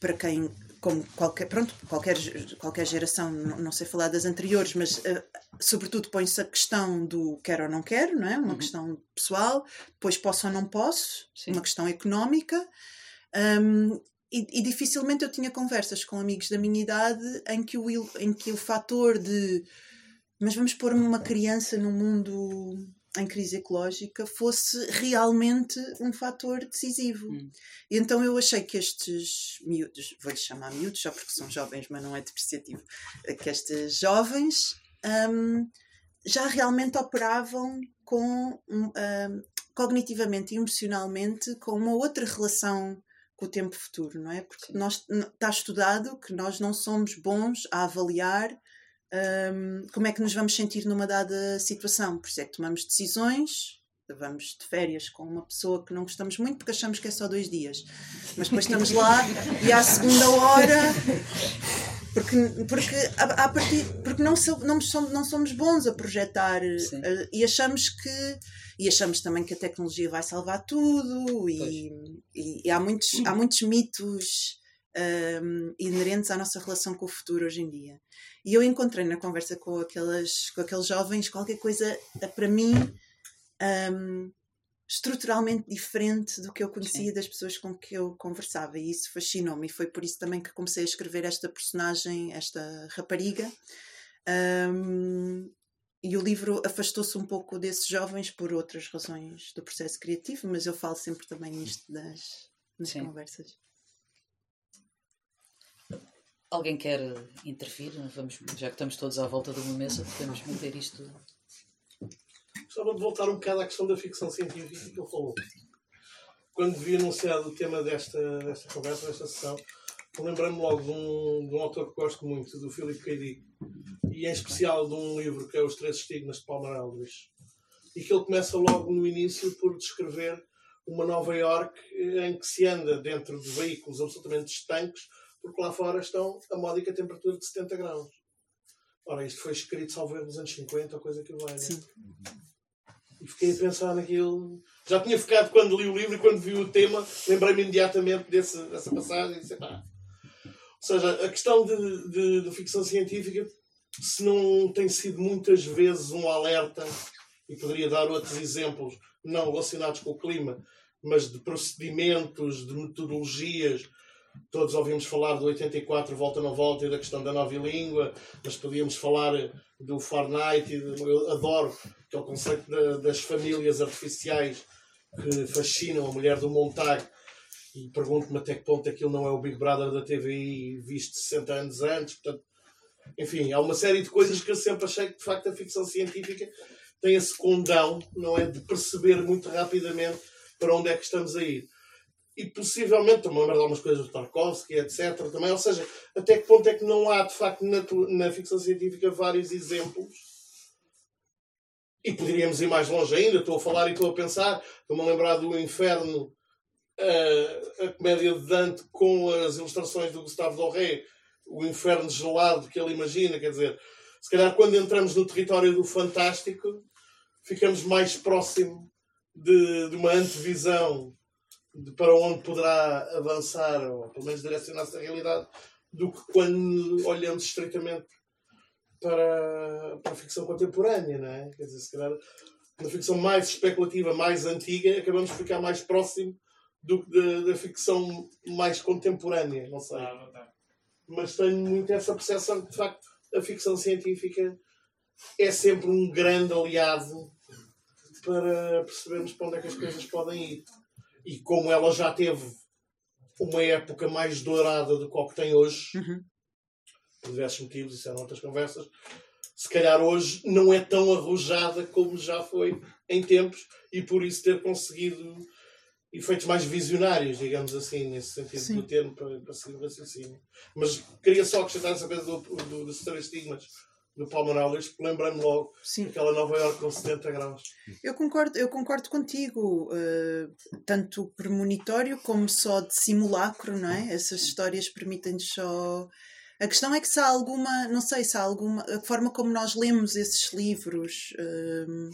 para quem como qualquer, pronto, qualquer, qualquer geração, não, sei falar das anteriores, mas uh, sobretudo põe-se a questão do quero ou não quero, não é? Uma uhum. questão pessoal, depois posso ou não posso, Sim. uma questão económica. Um, e, e, dificilmente eu tinha conversas com amigos da minha idade em que o, em que o fator de mas vamos pôr uma criança num mundo em crise ecológica fosse realmente um fator decisivo. Hum. Então eu achei que estes miúdos, vou-lhes chamar miúdos só porque são jovens, mas não é depreciativo, que estes jovens um, já realmente operavam com um, cognitivamente e emocionalmente com uma outra relação com o tempo futuro, não é? Porque nós, está estudado que nós não somos bons a avaliar um, como é que nos vamos sentir numa dada situação. Por isso é que tomamos decisões, vamos de férias com uma pessoa que não gostamos muito porque achamos que é só dois dias. Mas depois estamos lá e à segunda hora. Porque, porque, a, a partir, porque não, não, somos, não somos bons a projetar uh, e achamos que e achamos também que a tecnologia vai salvar tudo e, e, e há, muitos, há muitos mitos um, inerentes à nossa relação com o futuro hoje em dia. E eu encontrei na conversa com, aquelas, com aqueles jovens qualquer coisa, eh, para mim, um, estruturalmente diferente do que eu conhecia Sim. das pessoas com que eu conversava. E isso fascinou-me. E foi por isso também que comecei a escrever esta personagem, esta rapariga. Um, e o livro afastou-se um pouco desses jovens por outras razões do processo criativo, mas eu falo sempre também nisto das, nas conversas. Alguém quer intervir? Vamos, já que estamos todos à volta de uma mesa, podemos manter isto. Gostava de voltar um bocado à questão da ficção científica que ele falou. Quando vi anunciado o tema desta, desta conversa, desta sessão, lembrei-me logo de um, de um autor que gosto muito, do Philip K. Dick, e em especial de um livro que é Os Três Estigmas de Palmer Eldridge, e que ele começa logo no início por descrever uma Nova York em que se anda dentro de veículos absolutamente estanques porque lá fora estão a módica temperatura de 70 graus. Ora, isto foi escrito, salvo nos anos 50 ou coisa que vai. Sim. E fiquei a pensar naquilo. Já tinha ficado quando li o livro e quando vi o tema, lembrei-me imediatamente desse, dessa passagem. Disse, pá. Ou seja, a questão de, de, de ficção científica, se não tem sido muitas vezes um alerta, e poderia dar outros exemplos, não relacionados com o clima, mas de procedimentos, de metodologias, todos ouvimos falar do 84 volta não volta e da questão da nova língua, mas podíamos falar do Fortnite, eu adoro aquele conceito de, das famílias artificiais que fascinam a mulher do Montag. E pergunto-me até que ponto aquilo não é o Big Brother da TVI visto 60 anos antes, portanto, enfim, há uma série de coisas que eu sempre achei que de facto a ficção científica tem esse condão, não é, de perceber muito rapidamente para onde é que estamos a ir e possivelmente, a lembrar de algumas coisas do Tarkovsky, etc. também, ou seja, até que ponto é que não há, de facto, na, na ficção científica vários exemplos e poderíamos ir mais longe ainda, estou a falar e estou a pensar, estou-me a lembrar do Inferno, a, a comédia de Dante com as ilustrações do Gustavo Doré, o inferno gelado que ele imagina, quer dizer, se calhar quando entramos no território do fantástico, ficamos mais próximo de, de uma antevisão de para onde poderá avançar, ou pelo menos direcionar-se a realidade, do que quando olhamos estritamente para, para a ficção contemporânea, não é? Quer dizer, se calhar na ficção mais especulativa, mais antiga, acabamos de ficar mais próximo do que da, da ficção mais contemporânea, não sei. Mas tenho muito essa percepção que, de facto, a ficção científica é sempre um grande aliado para percebermos para onde é que as coisas podem ir. E como ela já teve uma época mais dourada do que o que tem hoje, Uhum. por diversos motivos, isso eram outras conversas, se calhar hoje não é tão arrojada como já foi em tempos e por isso ter conseguido efeitos mais visionários, digamos assim, nesse sentido Sim. do termo, para, para seguir o raciocínio. Mas queria só acrescentar essa coisa do, do, dos três estigmas do Paul Morales, que lembrei-me logo Sim. daquela Nova Iorque com 70 graus. Eu concordo, eu concordo contigo, eh, tanto premonitório como só de simulacro, não é? Essas histórias permitem-nos só. A questão é que se há alguma, não sei se há alguma, a forma como nós lemos esses livros. hum,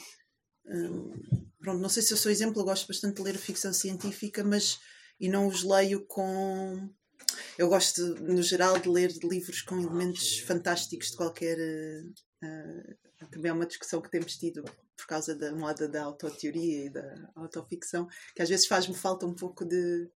hum, pronto, não sei se eu sou exemplo, eu gosto bastante de ler ficção científica, mas e não os leio com. Eu gosto, no geral, de ler livros com elementos fantásticos de qualquer. eh, também é uma discussão que temos tido por causa da moda da autoteoria e da autoficção, que às vezes faz-me falta um pouco de,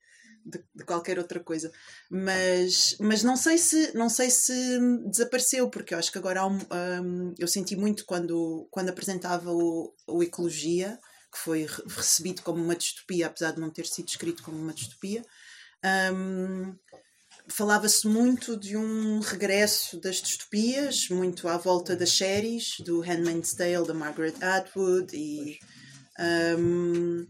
de, de qualquer outra coisa. Mas, mas não, sei se, não sei se desapareceu, porque eu acho que agora um, um, eu senti muito quando, quando apresentava o, o Ecologia, que foi re- recebido como uma distopia, apesar de não ter sido escrito como uma distopia. Um, falava-se muito de um regresso das distopias, muito à volta das séries, do Handmaid's Tale, da Margaret Atwood, e. um,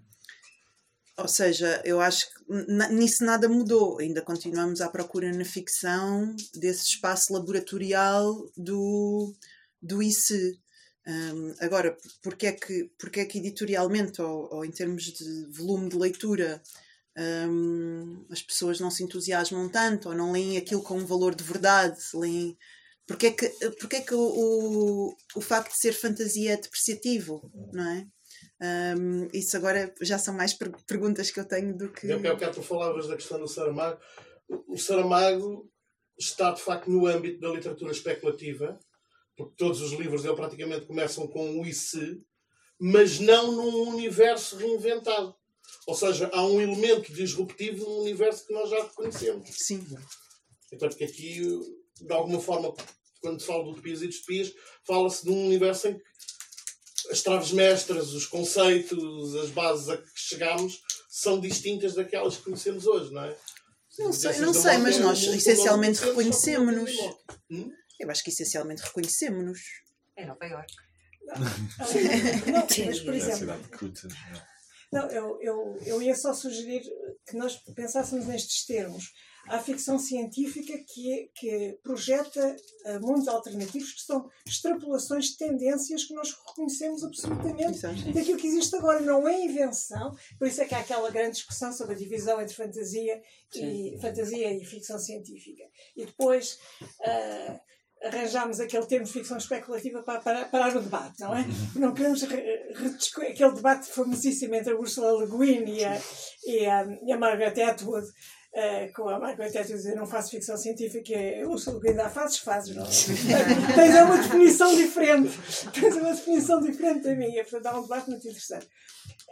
ou seja, eu acho que nisso nada mudou. Ainda continuamos à procura na ficção desse espaço laboratorial do, do IC. Um, agora, porque é, que, porque é que editorialmente, ou, ou em termos de volume de leitura, hum, as pessoas não se entusiasmam tanto ou não leem aquilo com um valor de verdade, leem. Porque é que, porque é que o, o, o facto de ser fantasia é depreciativo, não é? Hum, isso agora já são mais per- perguntas que eu tenho do que. É porque é tu falavas da questão do Saramago. O o Saramago está, de facto, no âmbito da literatura especulativa, porque todos os livros dele praticamente começam com o IC, mas não num universo reinventado. Ou seja, há um elemento disruptivo num universo que nós já reconhecemos. Sim, Enquanto que aqui, de alguma forma, quando se fala de utopias e distopias, fala-se de um universo em que as traves mestras, os conceitos, as bases a que chegamos são distintas daquelas que conhecemos hoje, não é? não sei, não sei mas nós essencialmente não reconhecemos-nos. Hum? Eu acho que essencialmente reconhecemos-nos. É Nova Iorque. <laughs> Não, mas por É exemplo. Não, eu, eu, eu ia só sugerir que nós pensássemos nestes termos. Há ficção científica que, que projeta eh, mundos alternativos que são extrapolações de tendências que nós reconhecemos absolutamente daquilo que existe agora. Não é invenção, por isso é que há aquela grande discussão sobre a divisão entre fantasia e, fantasia e ficção científica. E depois ah, arranjámos aquele termo de ficção especulativa para parar, parar o debate, não é? Não queremos aquele debate famosíssimo entre a Ursula Le Guin e a, e a, e a Margaret Atwood. Ah, com a Margaret Atwood dizer não faço ficção científica e a Ursula Le Guin dá fazes, fazes, não é? Tens é uma definição diferente. Tens uma definição diferente da minha. Portanto, há um debate muito interessante.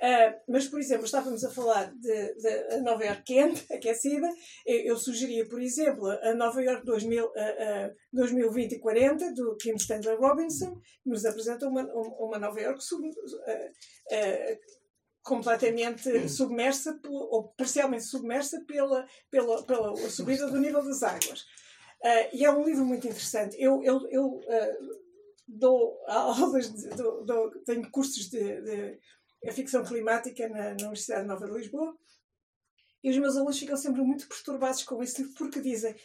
Ah, mas, por exemplo, estávamos a falar de, de Nova York quente, <laughs> aquecida. Eu, eu sugeria, por exemplo, a Nova York 2000, ah, ah, 2020 e 40, do Kim Stanley Robinson, que nos apresenta uma, um- uma Nova York sub, ah, ah, completamente submersa, ou parcialmente submersa pela, pela, pela subida do nível das águas. Ah, e é um livro muito interessante. Eu, eu, eu ah, dou aulas, de, dou, dou- tenho cursos de, de ficção climática na, na Universidade Nova de Lisboa e os meus alunos ficam sempre muito perturbados com esse livro porque dizem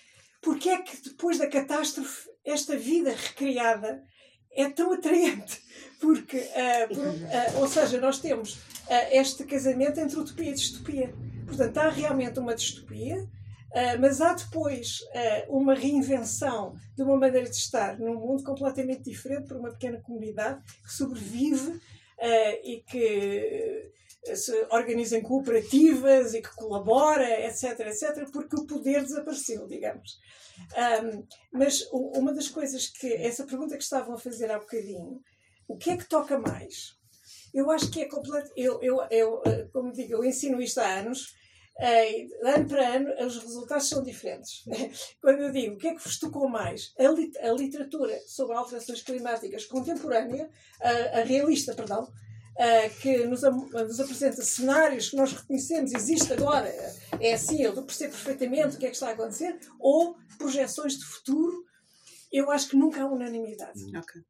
porque é que depois da catástrofe esta vida recriada é tão atraente <laughs> porque ah, por- ou seja nós temos este casamento entre utopia e distopia portanto há realmente uma distopia ah, mas há depois ah, uma reinvenção de uma maneira de estar num mundo completamente diferente por uma pequena comunidade que sobrevive e que se organizem cooperativas e que colabora, etc, etc, porque o poder desapareceu, digamos. Mas uma das coisas que, essa pergunta que estavam a fazer há bocadinho, o que é que toca mais? Eu acho que é completo. Eu, eu, eu, eh, como digo, eu ensino isto há anos. eh, ano para ano, os resultados são diferentes. <laughs> Quando eu digo o que é que vos tocou mais, a, lit- a literatura sobre alterações climáticas contemporânea, a, a realista, perdão, eh, que nos, nos apresenta cenários que nós reconhecemos, existe agora, é assim, eu percebo perfeitamente o que é que está a acontecer, ou projeções de futuro, eu acho que nunca há unanimidade. Ok.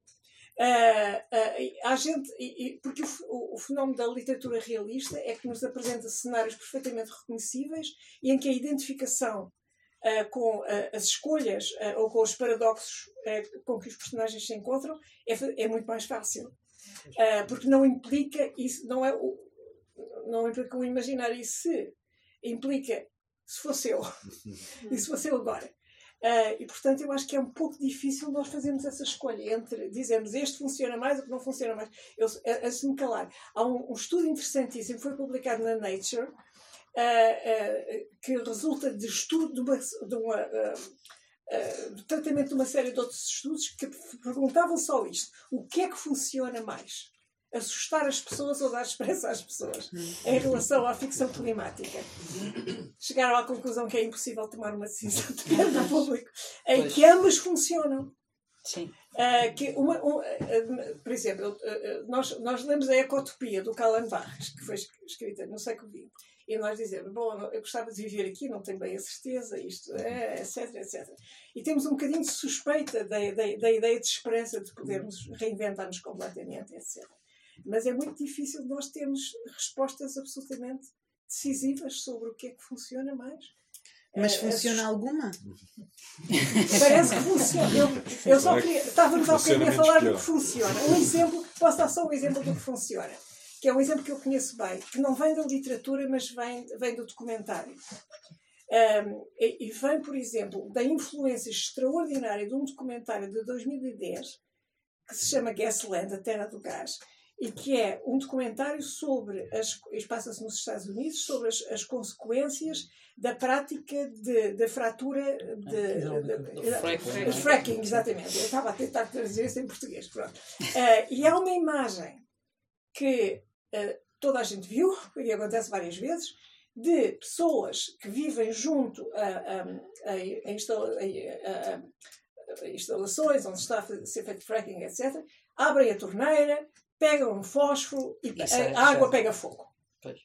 Ah, e há gente, e- e- porque o, o- fenómeno da literatura realista é que nos apresenta cenários perfeitamente reconhecíveis e em que a identificação ah, com as escolhas ou com os paradoxos com que os personagens se encontram é, é muito mais fácil. Porque não implica isso, não é o, não implica o imaginar e se implica se fosse eu <laughs> e se fosse eu agora. Ah, e portanto eu acho que é um pouco difícil nós fazermos essa escolha entre dizermos este funciona mais ou que não funciona mais. Eu, a- a- se me calar, há um, um estudo interessantíssimo que foi publicado na Nature ah, ah, que resulta de estudo de uma, de uma, tratamento de uma série de outros estudos que perguntavam só isto: o que é que funciona mais? Assustar as pessoas ou dar esperança às pessoas em relação à ficção climática. Chegaram à conclusão que é impossível tomar uma decisão do público em que ambas funcionam. Sim. Ah, que uma, um, ah, por exemplo, ah, nós, nós lemos a Ecotopia do Calan Barres, que foi es- escrita no século XX, e nós dizemos, bom, eu gostava de viver aqui, não tenho bem a certeza, isto é, etc, etc. E temos um bocadinho de suspeita da, da, da ideia de esperança de podermos reinventar-nos completamente, etc. Mas é muito difícil nós termos respostas absolutamente decisivas sobre o que é que funciona mais. Mas Eh, funciona as- alguma? Parece que funciona. Eu, eu só queria. Estávamos Funciona bocadinho a falar do que funciona. Um exemplo, posso dar só um exemplo do que funciona, que é um exemplo que eu conheço bem, que não vem da literatura, mas vem, vem do documentário. Um, e, e vem, por exemplo, da influência extraordinária de um documentário de 2010 que se chama Gasland, a Terra do Gás, e que é um documentário sobre, as, passa-se nos Estados Unidos, sobre as, as consequências da prática de, da fratura de, de- de- fracking. de fracking, exatamente. Eu estava a tentar traduzir isso em português. Pronto. Eh, e há uma imagem que eh, toda a gente viu, e acontece várias vezes, de pessoas que vivem junto a, a, a- a instala- a instalações onde está a ser feito fracking, etc., abrem a torneira, pegam um fósforo e E a- sai- a água sai. pega fogo. Pois.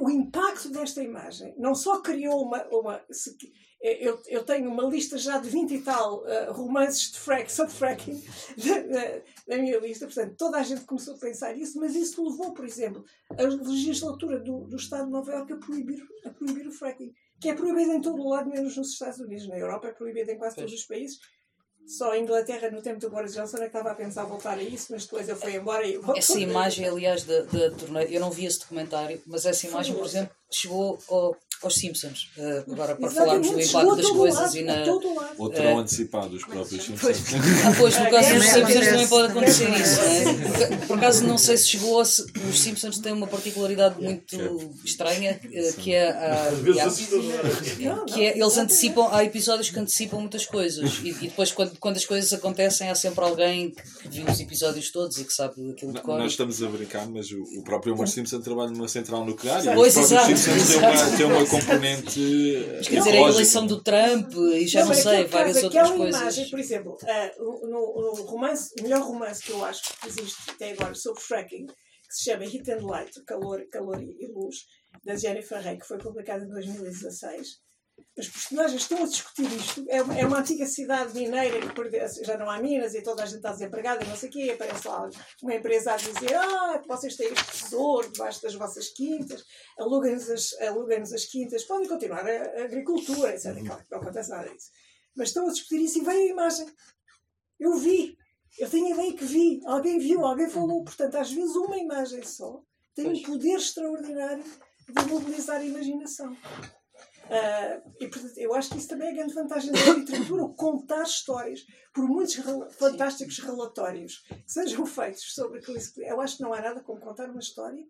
O impacto desta imagem não só criou uma. uma se- eu, eu tenho uma lista já de 20 e tal eh, romances de frack, sobre fracking <laughs> na, minha lista, portanto, toda a gente começou a pensar isso, mas isso levou, por exemplo, a legislatura do, do Estado de Nova Iorque a proibir, a proibir o fracking, que é proibido em todo o lado, menos nos Estados Unidos. Na Europa é proibido em quase todos os países. Só a Inglaterra, no tempo do Boris Johnson, é que estava a pensar voltar a isso, mas depois ele foi embora e voltou. Essa imagem, aliás, da, da torneira, eu não vi esse documentário, mas essa imagem, por exemplo, chegou ao- aos Simpsons. eh, agora, para Exatamente, falarmos do impacto a das coisas lado, e a na. Ou terão É. antecipado os próprios Pois, Simpsons. ah, <laughs> pois, no caso dos Simpsons também pode acontecer isso, não é? Por, por acaso, não sei se chegou a. se- Os Simpsons têm uma particularidade muito estranha, eh, que é. a- e. Não, não, que é, eles antecipam, há episódios que antecipam muitas coisas e, e depois quando, quando as coisas acontecem há sempre alguém que viu os episódios todos e que sabe aquilo de cor. Nós estamos a brincar, mas o, o próprio Homer Simpson trabalha numa central nuclear e Pois, os próprios exato, Simpsons têm uma, têm uma componente Mas quer dizer, a eleição do Trump e já não, mas sei, várias caso, outras aquela coisas. imagem, por exemplo, ah, no, no romance, o melhor romance que eu acho que existe até agora sobre fracking, que se chama Heat and Light, Calor, calor e e Luz, da Jennifer Rey, que foi publicada em 2016. Os personagens estão a discutir isto. É uma, é uma antiga cidade mineira que perdeu, já não há minas e toda a gente está desempregada e não sei o quê. Aparece lá uma empresa a dizer: Ah, vocês têm este tesouro debaixo das vossas quintas, alugam-nos as, alugam as quintas, podem continuar a, agricultura, etc. Claro, não acontece nada disso. Mas estão a discutir isso e vem a imagem. Eu vi. Eu tenho a ideia que vi. Alguém viu, alguém falou. Portanto, às vezes uma imagem só tem um poder extraordinário de mobilizar a imaginação. Ah, e portanto, eu acho que isso também é a grande vantagem da literatura, contar histórias, por muitos rela- fantásticos relatórios que sejam feitos sobre aquilo. Eu acho que não há nada como contar uma história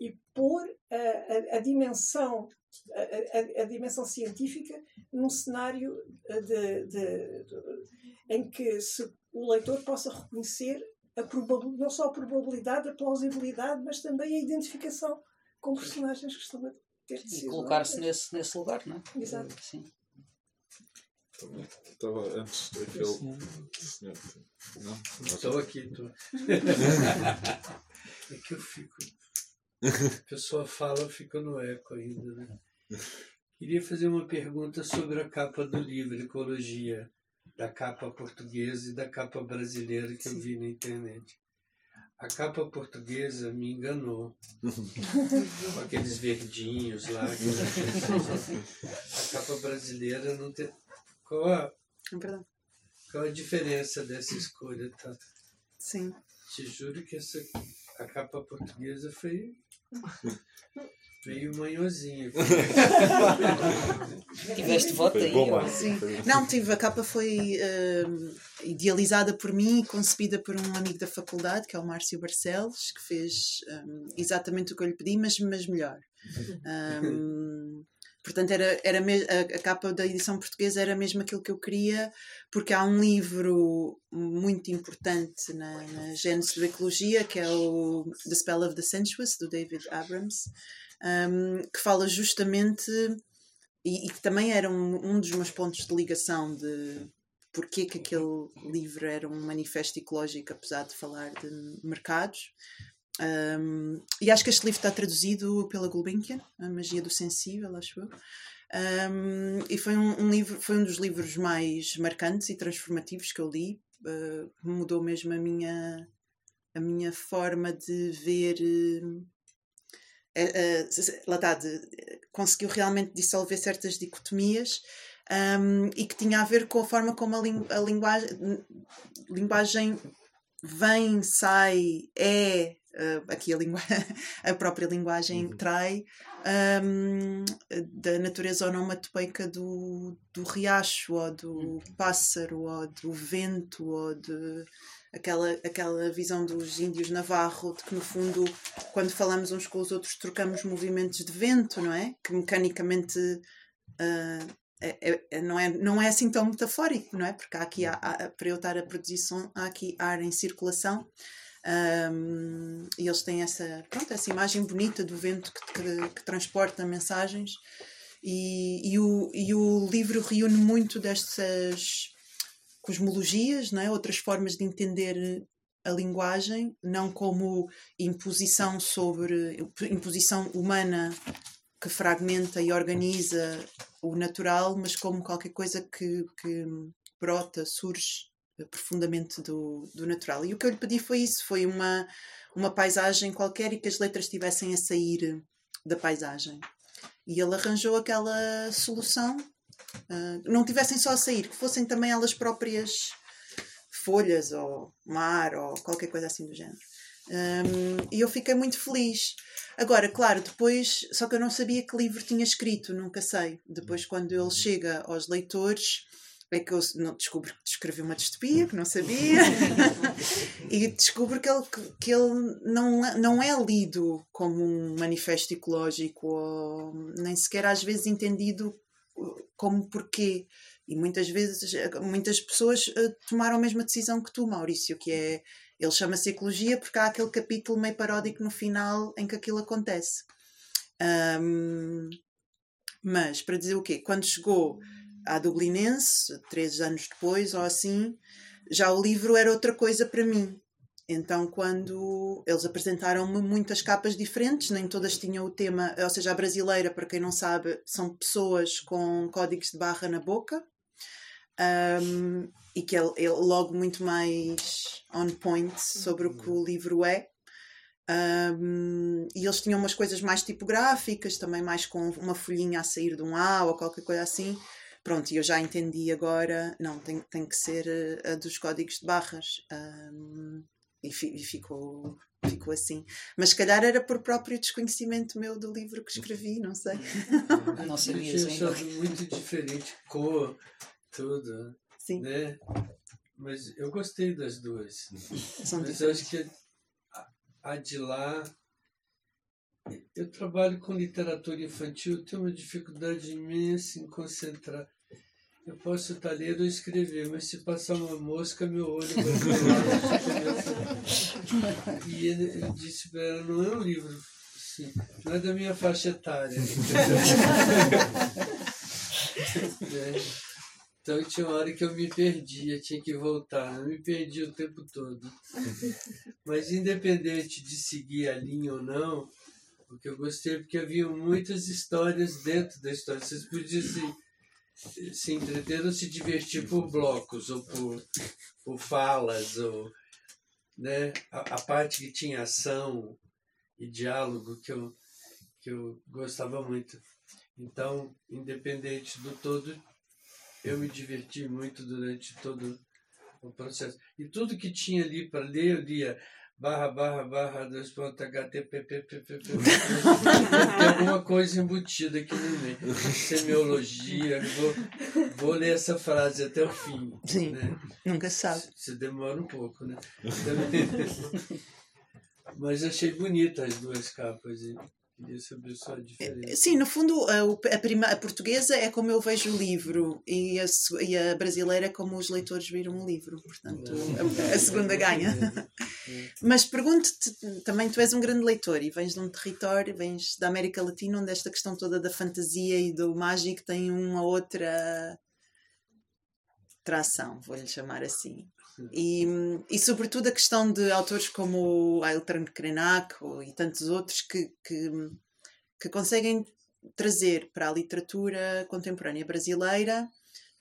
e pôr a, a, a dimensão a, a, dimensão científica num cenário de, de, de, em que se o leitor possa reconhecer a não só a probabilidade, a plausibilidade, mas também a identificação com personagens que estão a. E colocar-se nesse, nesse lugar, não é? Exato. Sim. Estava antes daquele senhor. Não? Estou aqui, estou. <laughs> é que eu fico. A pessoa fala, eu fico no eco ainda, né? Queria fazer uma pergunta sobre a capa do livro Ecologia, da capa portuguesa e da capa brasileira que eu vi na internet. A capa portuguesa me enganou. <laughs> Com aqueles verdinhos lá. a capa brasileira não tem. Qual a, é qual a diferença dessa escolha, Tata? Sim. Te juro que essa, a capa portuguesa foi <laughs> Veio manhãzinha. <laughs> Tiveste voto aí. Sim. Não, tive. A capa foi uh, idealizada por mim e concebida por um amigo da faculdade, que é o Márcio Barcelos, que fez um, exatamente o que eu lhe pedi, mas, mas melhor. Um, portanto, era, era a, a capa da edição portuguesa era mesmo aquilo que eu queria, porque há um livro muito importante na, na gênese da ecologia, que é o The Spell of the Sensuous, do David Abrams um, que fala justamente, e, que também era um, um dos meus pontos de ligação de porque que aquele livro era um manifesto ecológico, apesar de falar de mercados. Um, e acho que este livro está traduzido pela Gulbenkian, A Magia do Sensível, acho eu. Um, e foi um, um, livro, foi um dos livros mais marcantes e transformativos que eu li. Uh, mudou mesmo a minha, a minha forma de ver uh, lá está, de, conseguiu realmente dissolver certas dicotomias um, e que tinha a ver com a forma como a, ling a linguagem, linguagem vem, sai, é, uh, aqui a, <laughs> a própria linguagem uhum. trai, um, da natureza onomatopeica do, do riacho, ou do uhum. pássaro, ou do vento, ou de aquela, aquela visão dos índios navarro, de que no fundo, quando falamos uns com os outros, trocamos movimentos de vento, não é? Que mecanicamente uh, é, é, não, é, não é assim tão metafórico, não é? Porque há aqui, há, há, para eu estar a produzir som, há aqui ar em circulação. Um, e eles têm essa, pronto, essa imagem bonita do vento que, que, que transporta mensagens e, e, o, e o livro reúne muito destas cosmologias, não é? outras formas de entender a linguagem, não como imposição sobre imposição humana que fragmenta e organiza o natural, mas como qualquer coisa que, que brota, surge profundamente do, do natural. E o que eu lhe pedi foi isso, foi uma, uma paisagem qualquer e que as letras estivessem a sair da paisagem. E ele arranjou aquela solução uh, não tivessem só a sair, que fossem também elas próprias folhas ou mar ou qualquer coisa assim do género. Um, e eu fiquei muito feliz. Agora, claro, depois, só que eu não sabia que livro tinha escrito, nunca sei. Depois, quando ele chega aos leitores, é que eu não, descubro que escrevi uma distopia, que não sabia, <laughs> e descubro que ele, que ele não, não é lido como um manifesto ecológico, ou nem sequer às vezes entendido como porquê. E muitas vezes, muitas pessoas uh, tomaram a mesma decisão que tu, Maurício, que é, ele chama-se Ecologia porque há aquele capítulo meio paródico no final em que aquilo acontece. Um, mas, para dizer o quê? Quando chegou à Dublinense, três anos depois ou assim, já o livro era outra coisa para mim. Então, quando eles apresentaram-me muitas capas diferentes, nem todas tinham o tema, ou seja, a brasileira, para quem não sabe, são pessoas com códigos de barra na boca, um, e que é, é, logo muito mais on point sobre o que o livro é. Um, e eles tinham umas coisas mais tipográficas, também mais com uma folhinha a sair de um A ou qualquer coisa assim. Pronto, e eu já entendi agora, não, tem, tem que ser a dos códigos de barras. Um, e, e ficou, ficou assim. Mas se calhar era por próprio desconhecimento meu do livro que escrevi, não sei. <laughs> não sabia ainda. muito diferente, cor, tudo. Sim. Né? Mas eu gostei das duas. São Mas eu acho que a, a de lá eu trabalho com literatura infantil, tenho uma dificuldade imensa em concentrar. Eu posso estar lendo ou escrever, mas se passar uma mosca, meu olho vai. E ele, disse para ela, não é um livro, assim, não é da minha faixa etária. É. <laughs> Então tinha uma hora que eu me perdia, tinha que voltar. Eu me perdi o tempo todo. Mas independente de seguir a linha ou não, o que eu gostei é porque havia muitas histórias dentro da história. Vocês podiam se, se entreter ou se divertir por blocos, ou por, por falas, ou né? a, a parte que tinha ação e diálogo que eu, que eu gostava muito. Então, independente do todo, eu me diverti muito durante todo o processo. E tudo que tinha ali para ler, eu lia barra, barra, barra, dois pontos, HTPP, tem alguma coisa embutida aqui no meio. Semiologia, vou, vou ler essa frase até o fim. Sim, né? nunca sabe. Se demora um pouco, né? Mas achei bonita as duas capas. Queria saber só a diferença. Sim, no fundo, a, a, prima, a portuguesa é como eu vejo o livro e a, e a brasileira é como os leitores viram o livro. Portanto, a, a segunda ganha. <laughs> Mas pergunto-te, também tu és um grande leitor e vens de um território, vens da América Latina, onde esta questão toda da fantasia e do mágico tem uma outra tração, vou-lhe chamar assim. E, e sobretudo a questão de autores como Ailton Krenak e tantos outros que, que, que conseguem trazer para a literatura contemporânea brasileira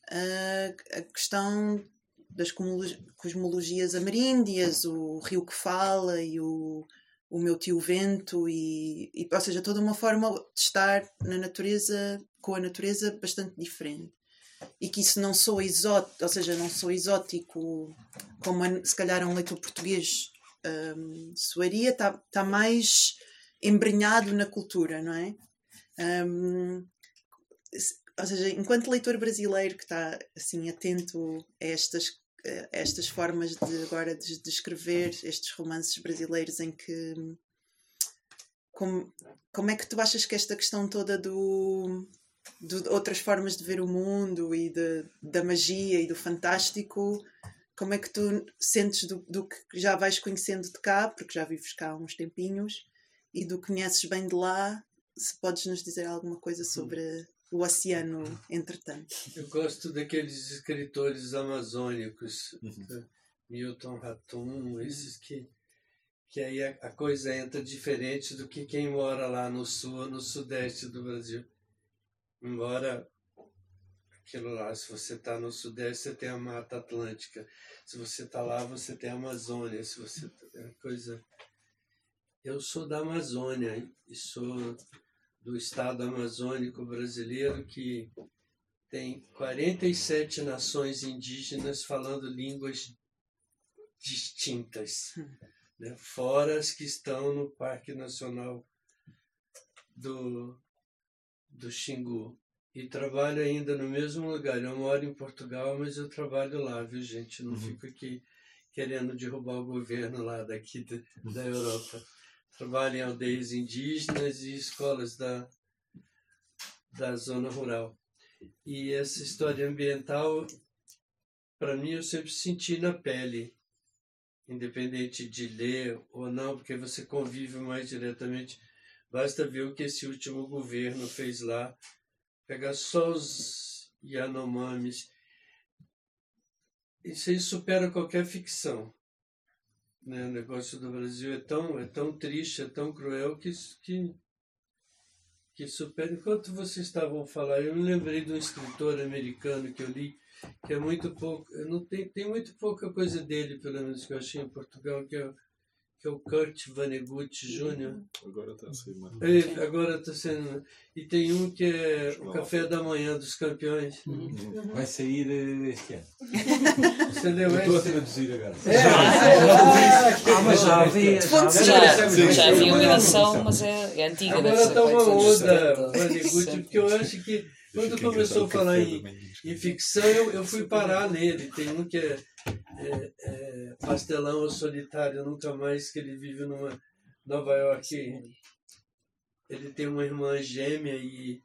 ah, a questão das cosmolo- cosmologias ameríndias, o rio que fala e o, o meu tio vento, e, e, ou seja, toda uma forma de estar na natureza, com a natureza bastante diferente. E que isso não sou exótico, ou seja, não sou exótico como se calhar um leitor português hum, soaria, está tá mais embrenhado na cultura, não é? Hum, se- ou seja, enquanto leitor brasileiro que está assim atento a estas, a estas formas de agora de, de escrever estes romances brasileiros em que como, como é que tu achas que esta questão toda do de outras formas de ver o mundo e de, da magia e do fantástico, como é que tu sentes do, do que já vais conhecendo de cá, porque já vives cá há uns tempinhos, e do que conheces bem de lá, se podes nos dizer alguma coisa sobre o oceano, entretanto. Eu gosto daqueles escritores amazônicos, eh, Milton Ratum, esses que, que aí a, a coisa entra diferente do que quem mora lá no sul ou no sudeste do Brasil. Embora aquilo lá, se você está no sudeste, você tem a Mata Atlântica. Se você está lá, você tem a Amazônia. Se você é coisa. Eu sou da Amazônia e sou do estado amazônico brasileiro que tem 47 nações indígenas falando línguas distintas, né? fora as que estão no Parque Nacional do, do Xingu. E trabalho ainda no mesmo lugar. Eu moro em Portugal, mas eu trabalho lá, viu, gente? Não fico aqui querendo derrubar o governo lá daqui da, da Europa. Trabalho em aldeias indígenas e escolas da, da zona rural. E essa história ambiental, para mim, eu sempre senti na pele, independente de ler ou não, porque você convive mais diretamente. Basta ver o que esse último governo fez lá, pegar só os Yanomamis. Isso aí supera qualquer ficção. Né? O negócio do Brasil é tão, é tão triste, é tão cruel que, que que supera. Enquanto vocês estavam falando, eu me lembrei de um escritor americano que eu li, que é muito pouco, não tem, tem muito pouca coisa dele, pelo menos que eu achei em Portugal, que é, que é o Kurt Vonnegut Jr. Agora está mais. Ele agora está sendo. E tem um que é o Café da Manhã dos Campeões. Vai sair eh, este ano. <laughs> Você leu Eu Estou a esse? traduzir agora. Ah, mas já havia. Já. Já, já havia uma edição, mas é, é antiga. Agora está uma onda, 70. Vonnegut, porque eu acho que quando começou a falar em, em ficção, eu, eu fui parar nele. Tem um que é, é, é Pastelão ou Solitário, nunca mais, que ele vive numa Nova York ele tem uma irmã gêmea e,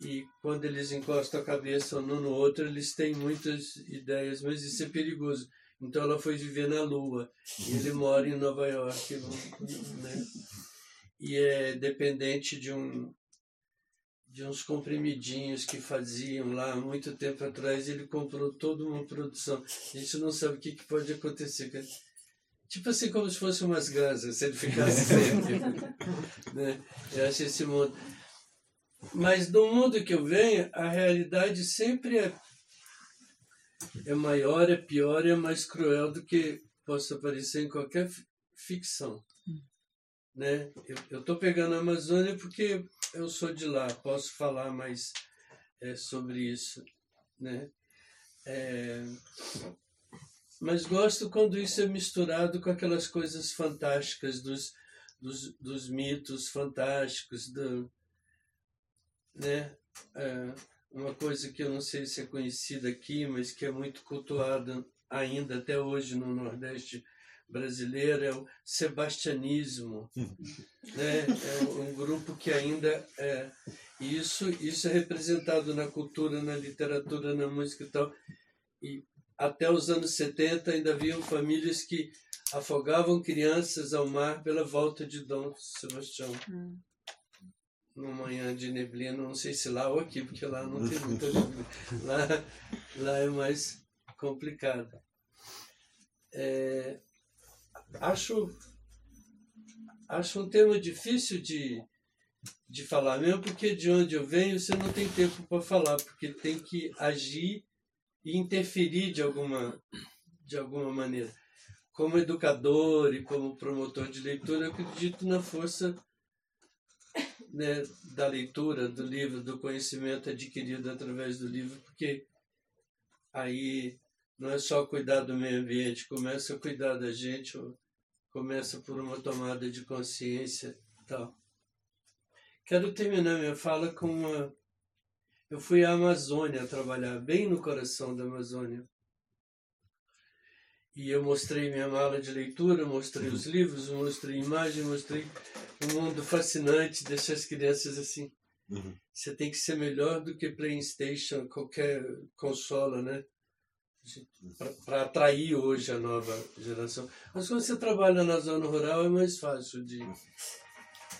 e quando eles encostam a cabeça um no outro, eles têm muitas ideias, mas isso é perigoso. Então ela foi viver na Lua e ele mora em Nova York, né? E é dependente de um de uns comprimidinhos que faziam lá há muito tempo atrás. Ele comprou toda uma produção. A gente não sabe o que, que pode acontecer. Tipo assim, como se fosse umas gansas, se ele ficasse <laughs> sempre. né? Eu acho esse mundo. Mas do mundo que eu venho, a realidade sempre é, é maior, é pior, é mais cruel do que possa parecer em qualquer ficção. Né? Eu estou pegando a Amazônia porque eu sou de lá, posso falar mais é, sobre isso. Né? É, mas gosto quando isso é misturado com aquelas coisas fantásticas dos, dos, dos mitos fantásticos, do, né? É, uma coisa que eu não sei se é conhecida aqui, mas que é muito cultuada ainda até hoje no Nordeste brasileiro é o sebastianismo, né? É um grupo que ainda é isso isso é representado na cultura, na literatura, na música e tal. E até os anos 70 ainda haviam famílias que afogavam crianças ao mar pela volta de Dom Sebastião. Hum. Numa manhã de neblina, não sei se lá ou aqui, porque lá não tem <laughs> muita neblina. Lá, lá é mais complicado. É, acho, acho um tema difícil de, de falar, mesmo porque de onde eu venho você não tem tempo para falar, porque tem que agir e interferir de alguma, de alguma maneira. Como educador e como promotor de leitura, eu acredito na força né, da leitura, do livro, do conhecimento adquirido através do livro, porque aí não é só cuidar do meio ambiente, começa a cuidar da gente, começa por uma tomada de consciência tal. Quero terminar minha fala com uma. Eu fui à Amazônia trabalhar, bem no coração da Amazônia. E eu mostrei minha mala de leitura, mostrei os livros, mostrei imagem, mostrei um mundo fascinante, deixei as crianças assim. Uhum. Você tem que ser melhor do que PlayStation, qualquer consola, né? Para atrair hoje a nova geração. Mas quando você trabalha na zona rural é mais fácil de.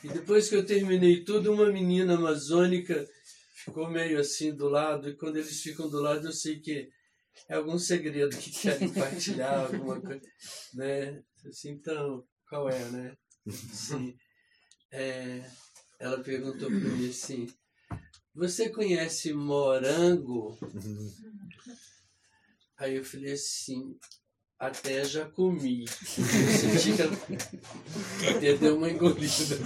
E depois que eu terminei tudo, uma menina amazônica ficou meio assim do lado, e quando eles ficam do lado, eu sei que é algum segredo que querem <laughs> compartilhar, alguma coisa. Né? Assim, então, qual é, né? Sim. É, ela perguntou para mim assim: Você conhece morango? Aí eu falei assim, até já comi. Eu senti até deu uma engolida.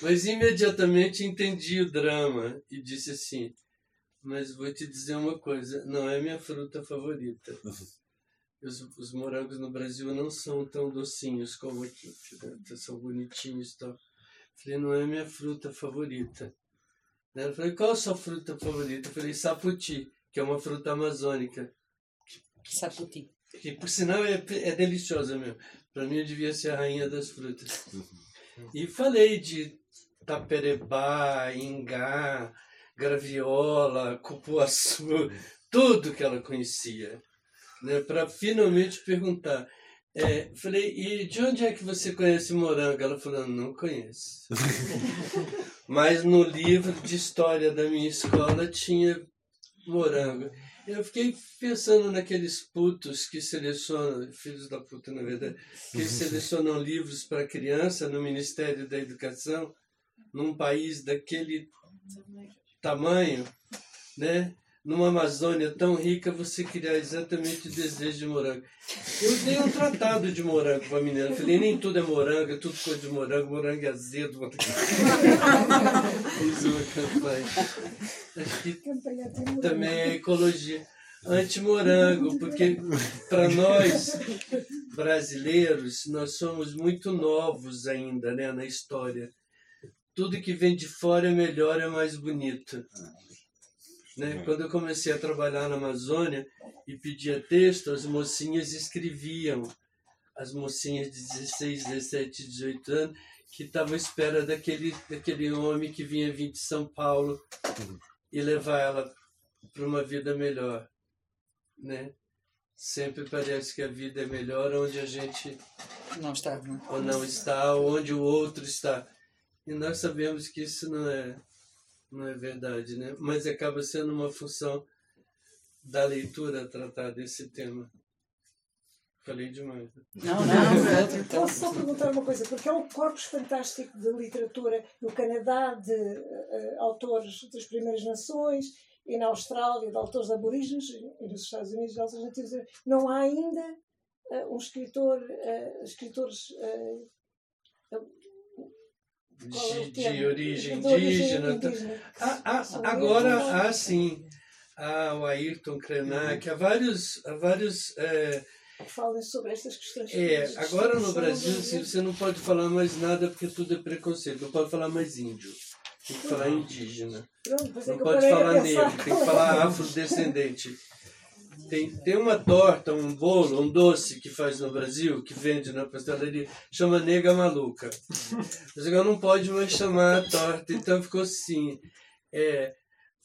Mas imediatamente entendi o drama e disse assim, mas vou te dizer uma coisa, não é minha fruta favorita. Os, os morangos no Brasil não são tão docinhos como aqui, né? são bonitinhos e tal. Falei, não é minha fruta favorita. Ela falou, qual a sua fruta favorita? Eu falei, saputi que é uma fruta amazônica. Saputi. Que, por sinal é, é deliciosa mesmo. Para mim, eu devia ser a rainha das frutas. E falei de taperebá, ingá, graviola, cupuaçu, tudo que ela conhecia. Né, para finalmente perguntar. É, falei, e de onde é que você conhece morango? Ela falou, não conheço. <laughs> Mas no livro de história da minha escola tinha morango. Eu fiquei pensando naqueles putos que selecionam, filhos da puta na verdade, que selecionam livros para criança no Ministério da Educação, num país daquele tamanho, né? numa Amazônia tão rica, você criar exatamente o desejo de morango. Eu dei um tratado de morango para a menina. Falei, nem tudo é morango, é tudo coisa de morango, morango é azedo. Fiz uma campanha. Também é ecologia anti-morango, porque para nós brasileiros, nós somos muito novos ainda né, na história. Tudo que vem de fora é melhor, é mais bonito. Né? Quando eu comecei a trabalhar na Amazônia e pedia texto, as mocinhas escreviam. As mocinhas de 16, 17, 18 anos que estava à espera daquele, daquele homem que vinha vir de São Paulo e levar ela para uma vida melhor, né? Sempre parece que a vida é melhor onde a gente Não está, não. ou não está, onde o outro está. E nós sabemos que isso não é, não é verdade, né? Mas acaba sendo uma função da leitura tratar desse tema. Falei demais. Não, não, então. Posso só perguntar uma coisa, porque há um corpus fantástico de literatura no Canadá, de eh, autores das Primeiras Nações, e na Austrália, de autores aborígenes, e nos Estados Unidos, de autores nativos. Não há ainda eh, um escritor, eh, escritores qual é De, de origem De origem indígena. indígena. Ah, ah, agora, há sim. Há o Ayrton Krenak, há vários. Há vários eh, Falem sobre estas questões. é, agora no Brasil se- você não pode falar mais nada porque tudo é preconceito. Não pode falar mais índio. Tem que falar indígena. Pronto, é Não pode falar negro, tem que falar afrodescendente. Tem, tem uma torta, um bolo, um doce que faz no Brasil, que vende na pastelaria, chama nega maluca. Mas agora não pode mais chamar a torta, então ficou assim. É,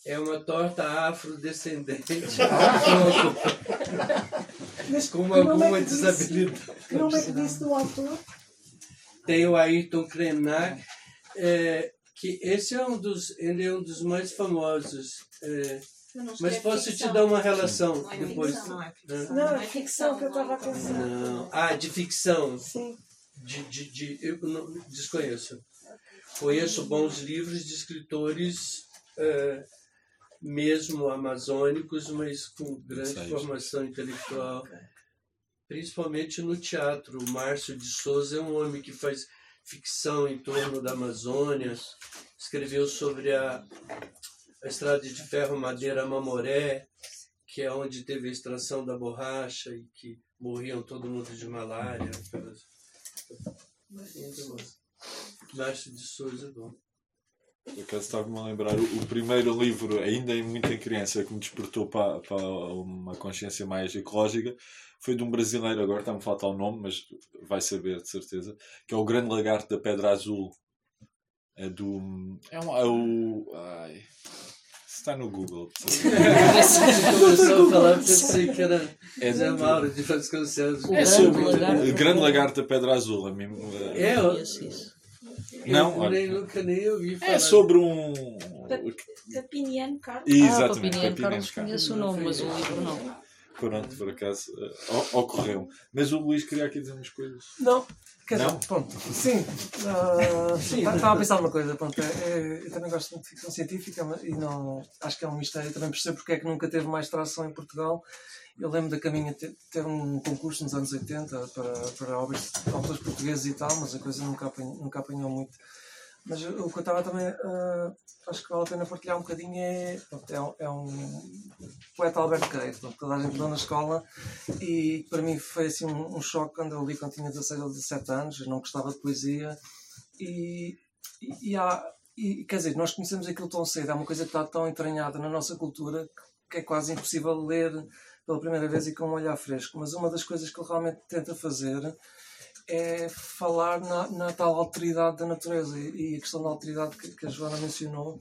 é uma torta afrodescendente <laughs> <laughs> Mas com é alguma disse- desabilidade. Que nome é que disse do autor? Tem o Ayrton Krenak, é, que esse é um dos, ele é um dos mais famosos. é, mas posso te ficção. dar uma relação Não é depois. ficção. Não é ficção. Não, Não é é ficção que eu estava a pensar. Não. Ah, de ficção. Sim. De, de, de, eu não, desconheço. Conheço bons livros de escritores, eh, mesmo amazônicos, mas com grande formação intelectual. Principalmente no teatro. O Márcio de Souza é um homem que faz ficção em torno da Amazônia. Escreveu sobre a, a estrada de ferro Madeira Mamoré, que é onde teve a extração da borracha e que morriam todo mundo de malária. Márcio de Souza é bom. Por acaso estava-me a lembrar o, primeiro livro, ainda em muito em criança, que me despertou para, para uma consciência mais ecológica, foi de um brasileiro, agora está-me a faltar o nome, mas vai saber de certeza, que é o Grande Lagarto da Pedra Azul. É do. É, um, é o. Ai. Está no Google. Começou a falar, pensei que era É Zé Mauro de Vasconcelos. É sobre o Grande Lagarto da Pedra Azul. A mim, eh, É, ó, Isso, isso. Não, eu nem, nunca nem ouvi falar. é sobre um. Papiniano Carlos. Ah, Exatamente, Papiniano Papiniano Carlos conheço o nome, mas o livro não. Pronto, por acaso eh, o- ocorreu. Mas o Luís queria aqui dizer umas coisas. Não, quer Não? dizer, pronto, sim. ah, sim, estava a pensar numa coisa, pronto, é- é- eu também gosto muito de ficção científica mas- e não, acho que é um mistério, também percebo porque é que nunca teve mais tração em Portugal. Eu lembro da Caminha ter, ter um concurso nos anos 80 para, para obras, autores portugueses e tal, mas a coisa nunca apanhou, nunca apanhou muito. Mas o que eu estava também, ah, acho que vale a pena partilhar um bocadinho é, é, um- é um poeta Alberto Queiro, pronto, toda a gente leu na escola e para mim foi assim um, um choque quando eu li quando tinha 16 ou 17 anos, não gostava de poesia e, e, e há, e, quer dizer, nós conhecemos aquilo tão cedo, é uma coisa que está tão entranhada na nossa cultura que é quase impossível ler pela primeira vez e com um olhar fresco, mas uma das coisas que ele realmente tenta fazer é falar na, na tal alteridade da natureza e, e a questão da alteridade que, que a Joana mencionou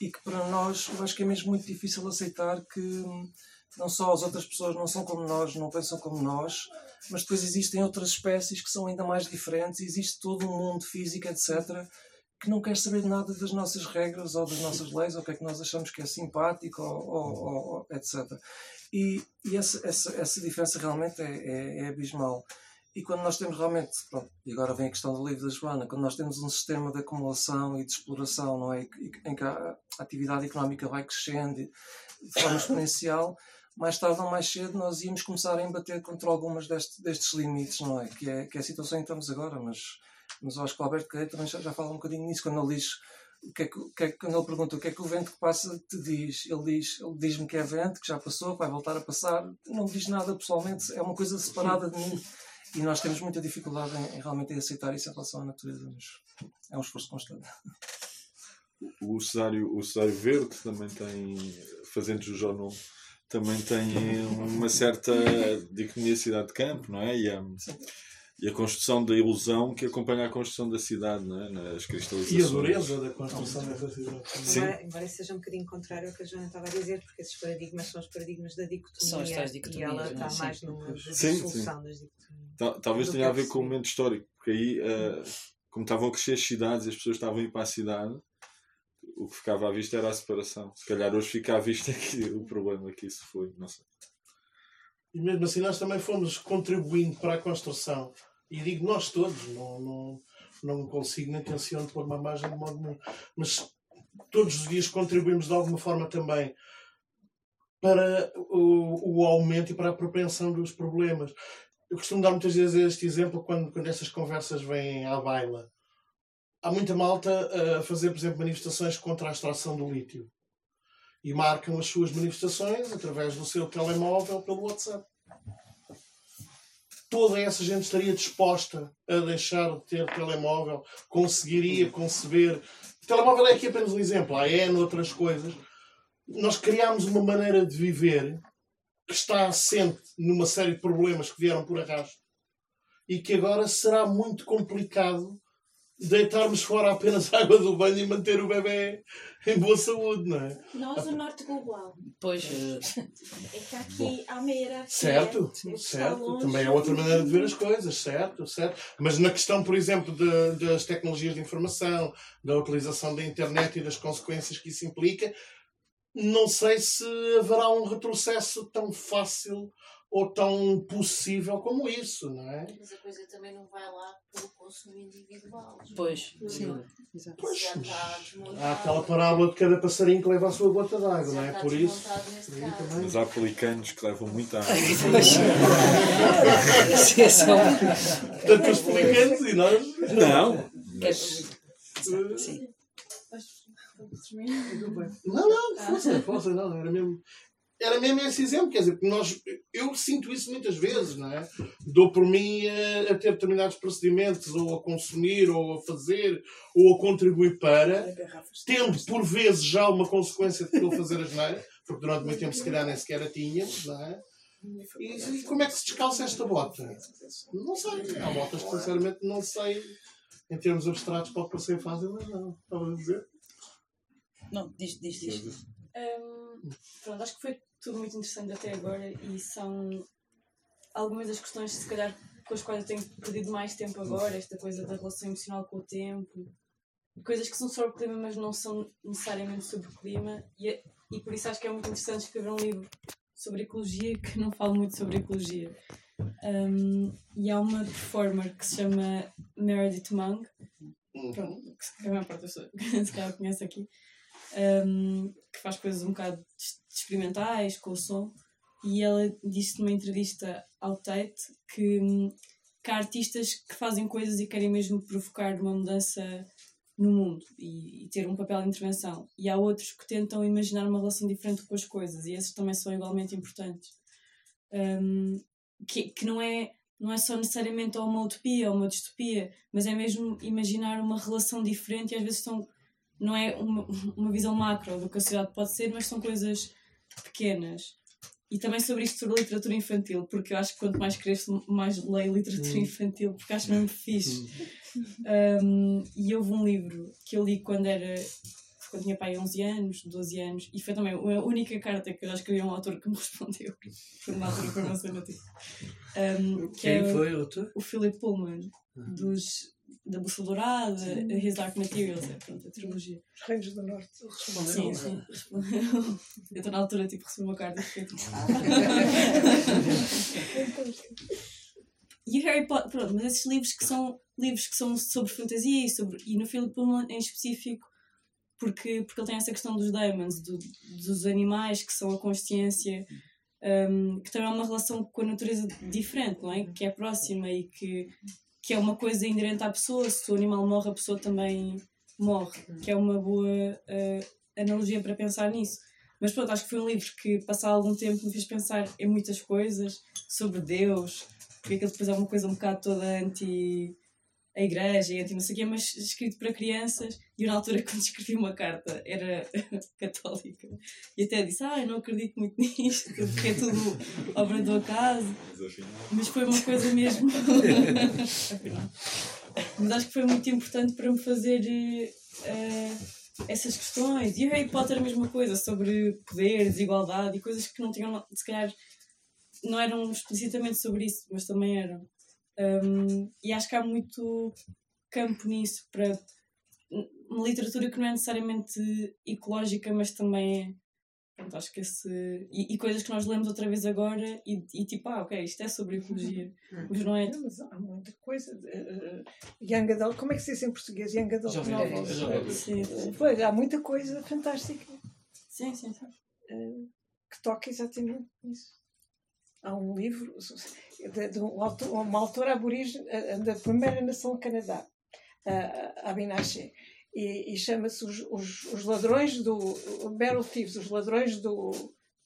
e que para nós eu acho que é mesmo muito difícil aceitar que hum, não só as outras pessoas não são como nós, não pensam como nós, mas depois existem outras espécies que são ainda mais diferentes, existe todo um mundo físico, etc., que não quer saber nada das nossas regras ou das nossas leis, ou o que é que nós achamos que é simpático, ou- ou- ou etc. E, e essa, essa, essa diferença realmente é, é, é abismal. E quando nós temos realmente, pronto, e agora vem a questão do livro da Joana, quando nós temos um sistema de acumulação e de exploração, não é? Em que a atividade económica vai crescendo de forma exponencial, mais tarde ou mais cedo nós íamos começar a embater contra algumas deste- destes limites, não é? Que, é? que é a situação em que estamos agora, mas, mas eu acho que o Alberto Queiro também já, já fala um bocadinho nisso, quando ele diz, que é que, o que é que- quando ele pergunta o que é que o vento que passa te diz, ele diz, ele diz-me que é vento, que já passou, que vai voltar a passar, não diz nada pessoalmente, é uma coisa separada de mim. E nós temos muita dificuldade em, em realmente em aceitar isso em relação à natureza, mas é um esforço constante. O Cesário, o Cesário Verde também tem, fazendo o nome, também tem uma certa dicotomia cidade-campo, não é? E, hum, e a construção da ilusão que acompanha a construção da cidade, não é? nas cristalizações. E a dureza da construção dessa cidade. Sim. Embora, embora isso seja um bocadinho contrário ao que a Joana estava a dizer, porque esses paradigmas são os paradigmas da dicotomia, São as tais e dicotomias, ela é? está Sim. mais numa Sim, sim. dissolução das dicotomias. Tal- Talvez tenha a ver com o momento histórico, porque aí, eh, como estavam a crescer as cidades e as pessoas estavam a ir para a cidade, o que ficava à vista era a separação. Se calhar hoje fica à vista <laughs> que o problema que isso foi, não sei. E mesmo assim nós também fomos contribuindo para a construção. E digo nós todos, não, não, não consigo nem tenciono pôr uma margem de modo nenhum. Mas todos os dias contribuímos de alguma forma também para o, o aumento e para a propensão dos problemas. Eu costumo dar muitas vezes este exemplo quando, quando essas conversas vêm à baila. Há muita malta a fazer, por exemplo, manifestações contra a extração do lítio. E marcam as suas manifestações através do seu telemóvel pelo WhatsApp. Toda essa gente estaria disposta a deixar de ter telemóvel, conseguiria conceber. O telemóvel é aqui apenas um exemplo, há N outras coisas. Nós criámos uma maneira de viver que está assente numa série de problemas que vieram por arrasto e que agora será muito complicado deitarmos fora apenas a água do banho e manter o bebê em boa saúde, não é? Nós, o norte global, Pois, é que aqui há uma hierarquia. Certo, certo. longe- Também é outra maneira de ver as coisas, certo, certo. Mas na questão, por exemplo, de- das tecnologias de informação, da utilização da internet e das consequências que isso implica, não sei se haverá um retrocesso tão fácil ou tão possível como isso, não é? Mas a coisa também não vai lá pelo consumo individual. pois. Sim, exato. Pois, mas há aquela parábola de cada passarinho que leva a sua gota d'água, não é? Por isso. Mas há pelicanos que levam muita água. <laughs> <laughs> É Tanto os pelicanos e nós. Não, Queres- Sim. Não, não, força, força, não, era mesmo. Era mesmo esse exemplo, quer dizer, porque nós, eu sinto isso muitas vezes, não é? Dou por mim a, a ter determinados procedimentos, ou a consumir, ou a fazer, ou a contribuir para, tendo por vezes já uma consequência de eu fazer as neiras, porque durante muito tempo se calhar nem sequer a tínhamos, não é? E, e como é que se descalça esta bota? Não sei, há botas que sinceramente não sei, em termos abstratos, que ser fácil, mas não, estava a dizer. Não, diz, diz, diz. Hum, pronto, acho que foi tudo muito interessante até agora e são algumas das questões, se calhar, com as quais eu tenho perdido mais tempo agora, esta coisa da relação emocional com o tempo, coisas que são sobre o clima, mas não são necessariamente sobre o clima, e, é- e por isso acho que é muito interessante escrever um livro sobre ecologia que não fala muito sobre ecologia. Hum, e há uma performer que se chama Meredith Monk, pronto, que parte das pessoas <laughs> se calhar conhece aqui, um, que faz coisas um bocado experimentais com o som, e ela disse numa entrevista ao Tate que, que há artistas que fazem coisas e querem mesmo provocar uma mudança no mundo e, e ter um papel de intervenção, e há outros que tentam imaginar uma relação diferente com as coisas, e esses também são igualmente importantes. Um, que, que não é não é só necessariamente ou uma utopia ou uma distopia, mas é mesmo imaginar uma relação diferente e às vezes são não é uma, uma visão macro do que a sociedade pode ser, mas são coisas pequenas. E também sobre isto, sobre a literatura infantil, porque eu acho que quanto mais cresço, mais leio literatura Hum. infantil, porque acho mesmo fixe. Um, e houve um livro que eu li quando era quando tinha pai 11 anos, 12 anos, e foi também a única carta que eu já escrevi a um autor que me <laughs> respondeu. Foi uma altura, uma cena tipo. Um, que Quem é foi o autor? O Philip Pullman, dos, da Bússola Dourada. His Dark Materials, é pronto, a trilogia. Os Reinos do Norte responderam. Sim, sim. respondeu. Eu estou na altura, tipo, recebi uma carta. fiquei <laughs> tipo, E o Harry Potter, pronto, mas esses livros que são livros que são sobre fantasia e, sobre, e no Philip Pullman em específico, porque, porque ele tem essa questão dos demons, do- dos animais que são a consciência, um, que também é uma relação com a natureza diferente, não é? Que é próxima e que, que é uma coisa inerente à pessoa. Se o animal morre, a pessoa também morre, que é uma boa uh, analogia para pensar nisso. Mas pronto, acho que foi um livro que, passado algum tempo, me fez pensar em muitas coisas sobre Deus, porque aquilo depois é uma coisa um bocado toda anti a igreja e anti não sei o quê, mas escrito para crianças. E eu, na altura, <laughs> quando escrevi uma carta, era <laughs> católica. E até disse, ah, eu não acredito muito nisto, porque é tudo <laughs> obra do acaso. Mas foi uma coisa mesmo. Mas acho que foi muito importante para me fazer eh, essas questões. E o Harry Potter a mesma coisa, sobre poder, desigualdade e coisas que não tinham, se calhar, não eram explicitamente sobre isso, mas também eram. Um, e acho que há muito campo nisso para uma literatura que não é necessariamente ecológica, mas também é. Pronto, acho que esse. E, e coisas que nós lemos outra vez agora e, e tipo, ah, ok, isto é sobre ecologia. Mas não é. Mas há muita coisa. de, eh, young adult, como é que se diz em português? Young adult Jovem novels. Jovem. Sim, sim. Pois, há muita coisa fantástica Sim, sim, sim. eh, que toca exatamente nisso. Há um livro <laughs> de, de um autor, uma autora aborígene eh, da primeira nação do Canadá, a Abinache, e, e chama-se os, os, os Ladrões do. Meryl Thieves, os Ladrões do.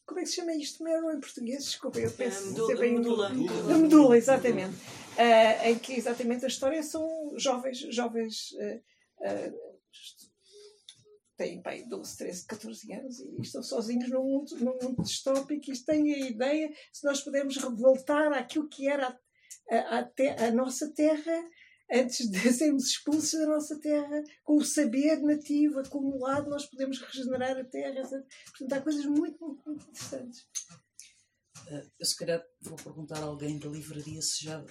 Como é que se chama isto, Meryl, em português? Desculpa, eu penso medula- ser bem medula. Da medula, exatamente. Ah, em que exatamente a história são jovens, jovens ah, ah, têm bem 12, 13, 14 anos e estão sozinhos num mundo, num mundo distópico e têm a ideia se nós pudermos voltar àquilo que era a, a, a te- a nossa terra antes de <laughs> sermos expulsos da nossa terra, com o saber nativo acumulado, nós podemos regenerar a terra. Portanto, há coisas muito, muito, muito interessantes. Eh, eu se calhar vou perguntar a alguém da livraria se já,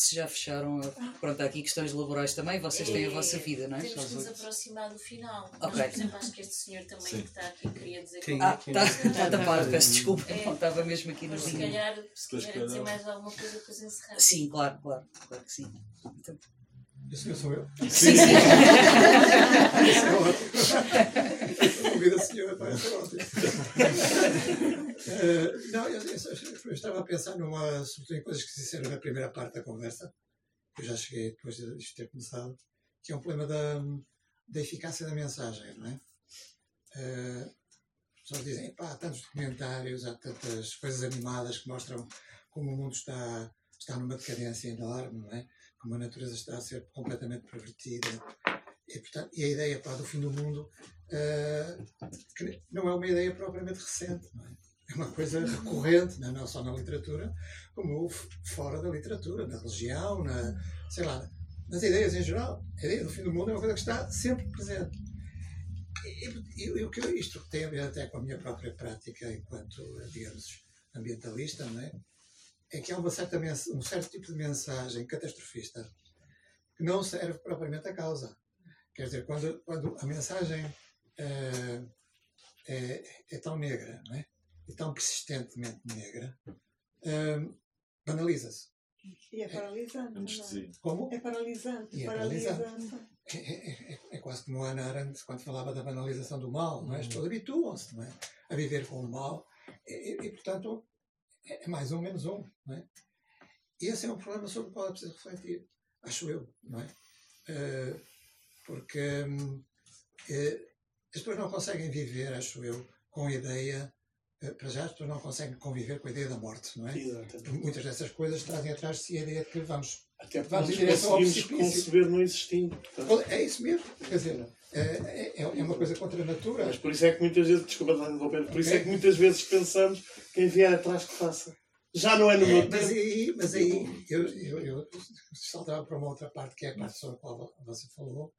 se já fecharam. a- Pronto, há aqui questões laborais também, vocês têm a vossa vida, não é? Temos que os nos aproximar do final. Ok. Mas, por exemplo, acho que este senhor também Sim. que está aqui queria dizer Quem qualquer Ah, coisa. está a tapar, peço desculpa, É. não estava mesmo aqui no Mas se calhar, se quiser dizer mais alguma coisa, depois encerramos. Sim, claro, claro, claro que sim. Então, Esse senhor sou eu. Sim, sim. <laughs> A senhora, é ótimo. Eh, não, eu, eu- eu estava a pensar numa, sobretudo em coisas que se disseram na primeira parte da conversa, que eu já cheguei depois de isto ter começado, que é um problema da, da eficácia da mensagem, não é? Eh, as pessoas dizem, pá, há tantos documentários, há tantas coisas animadas que mostram como o mundo está, está numa decadência enorme, não é? Como a natureza está a ser completamente pervertida. E, portanto, e a ideia pá, do fim do mundo eh, que não é uma ideia propriamente recente, é? É uma coisa recorrente, não, é? não só na literatura, como fora da literatura, na religião, na, sei lá, nas ideias em geral. A ideia do fim do mundo é uma coisa que está sempre presente. E, e- e o que eu- isto tem a ver até com a minha própria prática enquanto, digamos, ambientalista, não é? É que há uma certa um certo tipo de mensagem catastrofista que não serve propriamente à causa. Quer dizer, quando, quando a mensagem eh, é, é tão negra, não é? E tão persistentemente negra, eh, banaliza-se. E é paralisante. não é? Como? É paralisante. E é paralisa. paralisante. É, é- é- é quase como Ana Arendt quando falava da banalização do mal, não é? As pessoas habituam-se não é? a viver com o mal e, e- e, portanto, é, é mais um menos um, não é? E esse é um problema sobre o qual é preciso refletir, acho eu, não é? Eh, porque hum, eh, as pessoas não conseguem viver, acho eu, com a ideia, eh, para já as pessoas não conseguem conviver com a ideia da morte, não é? Muitas dessas coisas trazem atrás de si a ideia de que vamos, Até porque vamos conseguimos conceber não existindo. portanto. É isso mesmo. Quer dizer, é, é, é uma coisa contra a natura. Mas por isso é que muitas vezes, desculpa interromper, por isso é que muitas vezes pensamos quem vier atrás que faça. Já não é no meu É, tempo. mas aí, mas aí eu, eu, eu saltava para uma outra parte, que é a parte sobre a qual você falou,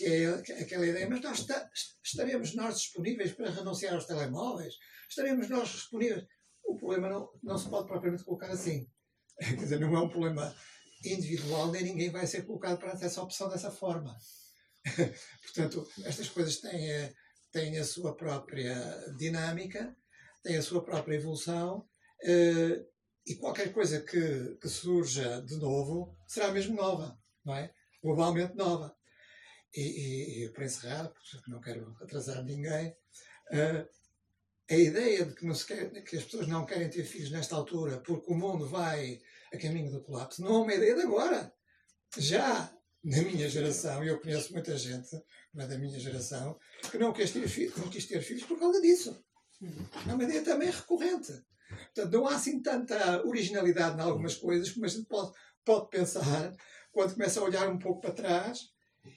que é que aquela ideia, mas nós esta- estaremos nós disponíveis para renunciar aos telemóveis? Estaremos nós disponíveis? O problema não, não se pode propriamente colocar assim. <laughs> Quer dizer, não é um problema individual, nem ninguém vai ser colocado perante essa opção dessa forma. <laughs> Portanto, estas coisas têm a, têm a sua própria dinâmica, têm a sua própria evolução, eh, e qualquer coisa que, que surja de novo será mesmo nova, não é? Globalmente nova. E, e, e para encerrar, porque não quero atrasar ninguém, eh, a ideia de que, não se quer, que as pessoas não querem ter filhos nesta altura porque o mundo vai a caminho do colapso não é uma ideia de agora. Já na minha geração, e eu conheço muita gente é da minha geração, que não quis ter, filhos, não quis ter filhos por causa disso. É uma ideia também recorrente. Portanto, não há assim tanta originalidade em algumas coisas como a gente pode, pode pensar, quando começa a olhar um pouco para trás,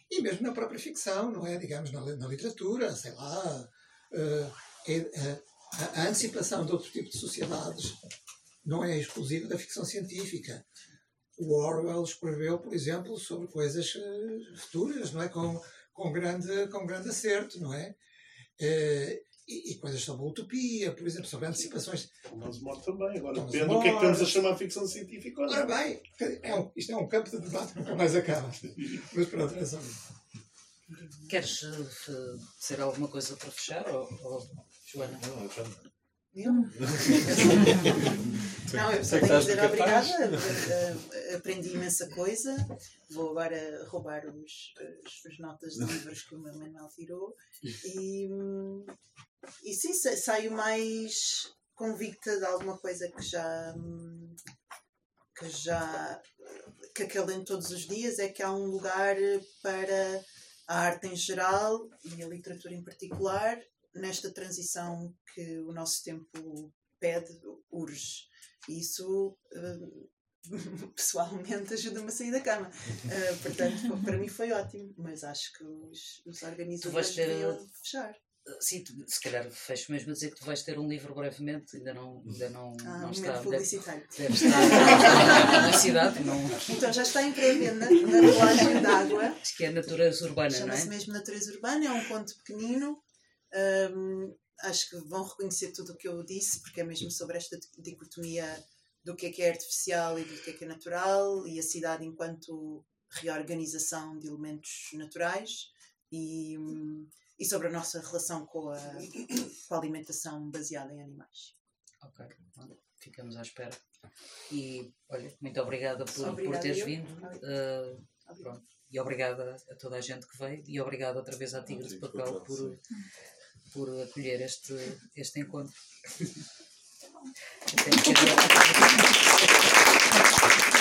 e mesmo na própria ficção, não é? Digamos, na, na literatura, sei lá, eh, é- a, a antecipação de outro tipo de sociedades não é exclusiva da ficção científica. O Orwell escreveu, por exemplo, sobre coisas eh, futuras, não é? Com, com, grande, com grande acerto, não é? Eh, e, e coisas sobre a utopia, por exemplo, sobre antecipações. Thomas More também. Agora Thomas depende do que é que estamos a chamar de ficção científica ou não. Ora bem, é um- isto é um campo de debate que nunca mais acaba. <laughs> Mas pronto, é só isso. Queres f- dizer alguma coisa para fechar? Ou, ou- Joana? Não, eu já não. Eu? <laughs> Não, eu só Sei que tenho a dizer obrigada. eh, eh, Aprendi imensa coisa. Vou agora roubar os, as, as notas de livros que o meu Manuel tirou. E, hum, e sim, sa- saio mais convicta de alguma coisa que já. que já. que acalento todos os dias é que há um lugar para a arte em geral e a literatura em particular nesta transição que o nosso tempo pede, urge. E isso, eh, <laughs> pessoalmente, ajuda-me a sair da cama. Eh, portanto, para mim foi ótimo, mas acho que os, organizadores deviam fechar. Sim, tu- se calhar fecho mesmo a dizer que tu vais ter um livro brevemente, ainda não, ainda não, Ah, não está. momento Deve, publicitário. deve estar publicidade, não. Então já está em pré-venda na relógio d'água. Acho que é natureza urbana, não Chama-se é? mesmo Natureza Urbana, é um conto pequenino. Hum, acho que vão reconhecer tudo o que eu disse, porque é mesmo sobre esta dicotomia do que é que é artificial e do que é que é natural, e a cidade enquanto reorganização de elementos naturais, e, hum, e sobre a nossa relação com a, com a alimentação baseada em animais. Ok, ficamos à espera. E olha, muito obrigada por, por teres eu. vindo. eh, pronto, e obrigada a toda a gente que veio e obrigada outra vez à Tigre de Papel por, por acolher este, este encontro. <laughs> Até- <laughs>